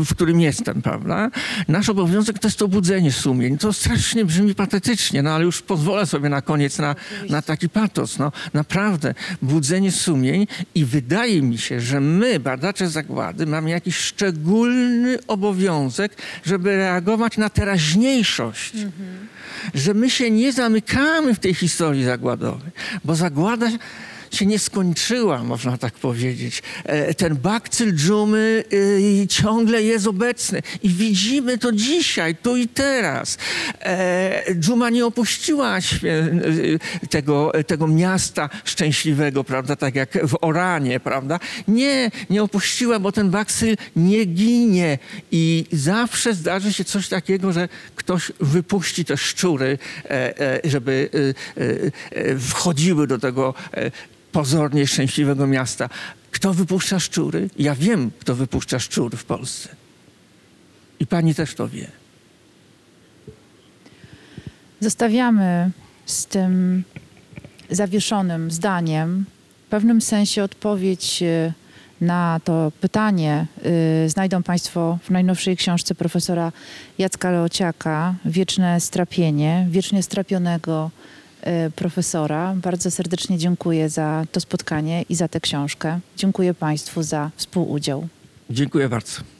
S3: w którym jestem, prawda? Nasz obowiązek to jest to budzenie sumień. To strasznie brzmi patetycznie, no ale już pozwolę sobie na koniec na, na taki patos. No, naprawdę, budzenie sumień i wydaje mi się, że my, badacze zagłady, mamy jakiś szczególny obowiązek, żeby reagować na teraźniejszość. Że my się nie zamykamy w tej historii zagładowej, bo zagłada się nie skończyła, można tak powiedzieć. E, Ten bakcyl dżumy y, ciągle jest obecny i widzimy to dzisiaj, tu i teraz. E, Dżuma nie opuściła tego, tego miasta szczęśliwego, prawda, tak jak w Oranie, prawda. Nie, nie opuściła, bo ten bakcyl nie ginie i zawsze zdarzy się coś takiego, że ktoś wypuści te szczury, e, e, żeby e, e, e, wchodziły do tego e, pozornie szczęśliwego miasta. Kto wypuszcza szczury? Ja wiem, kto wypuszcza szczury w Polsce. I pani też to wie.
S2: Zostawiamy z tym zawieszonym zdaniem w pewnym sensie odpowiedź y, na to pytanie y, znajdą Państwo w najnowszej książce profesora Jacka Leociaka Wieczne strapienie, wiecznie strapionego profesora. Bardzo serdecznie dziękuję za to spotkanie i za tę książkę. Dziękuję Państwu za współudział.
S3: Dziękuję bardzo.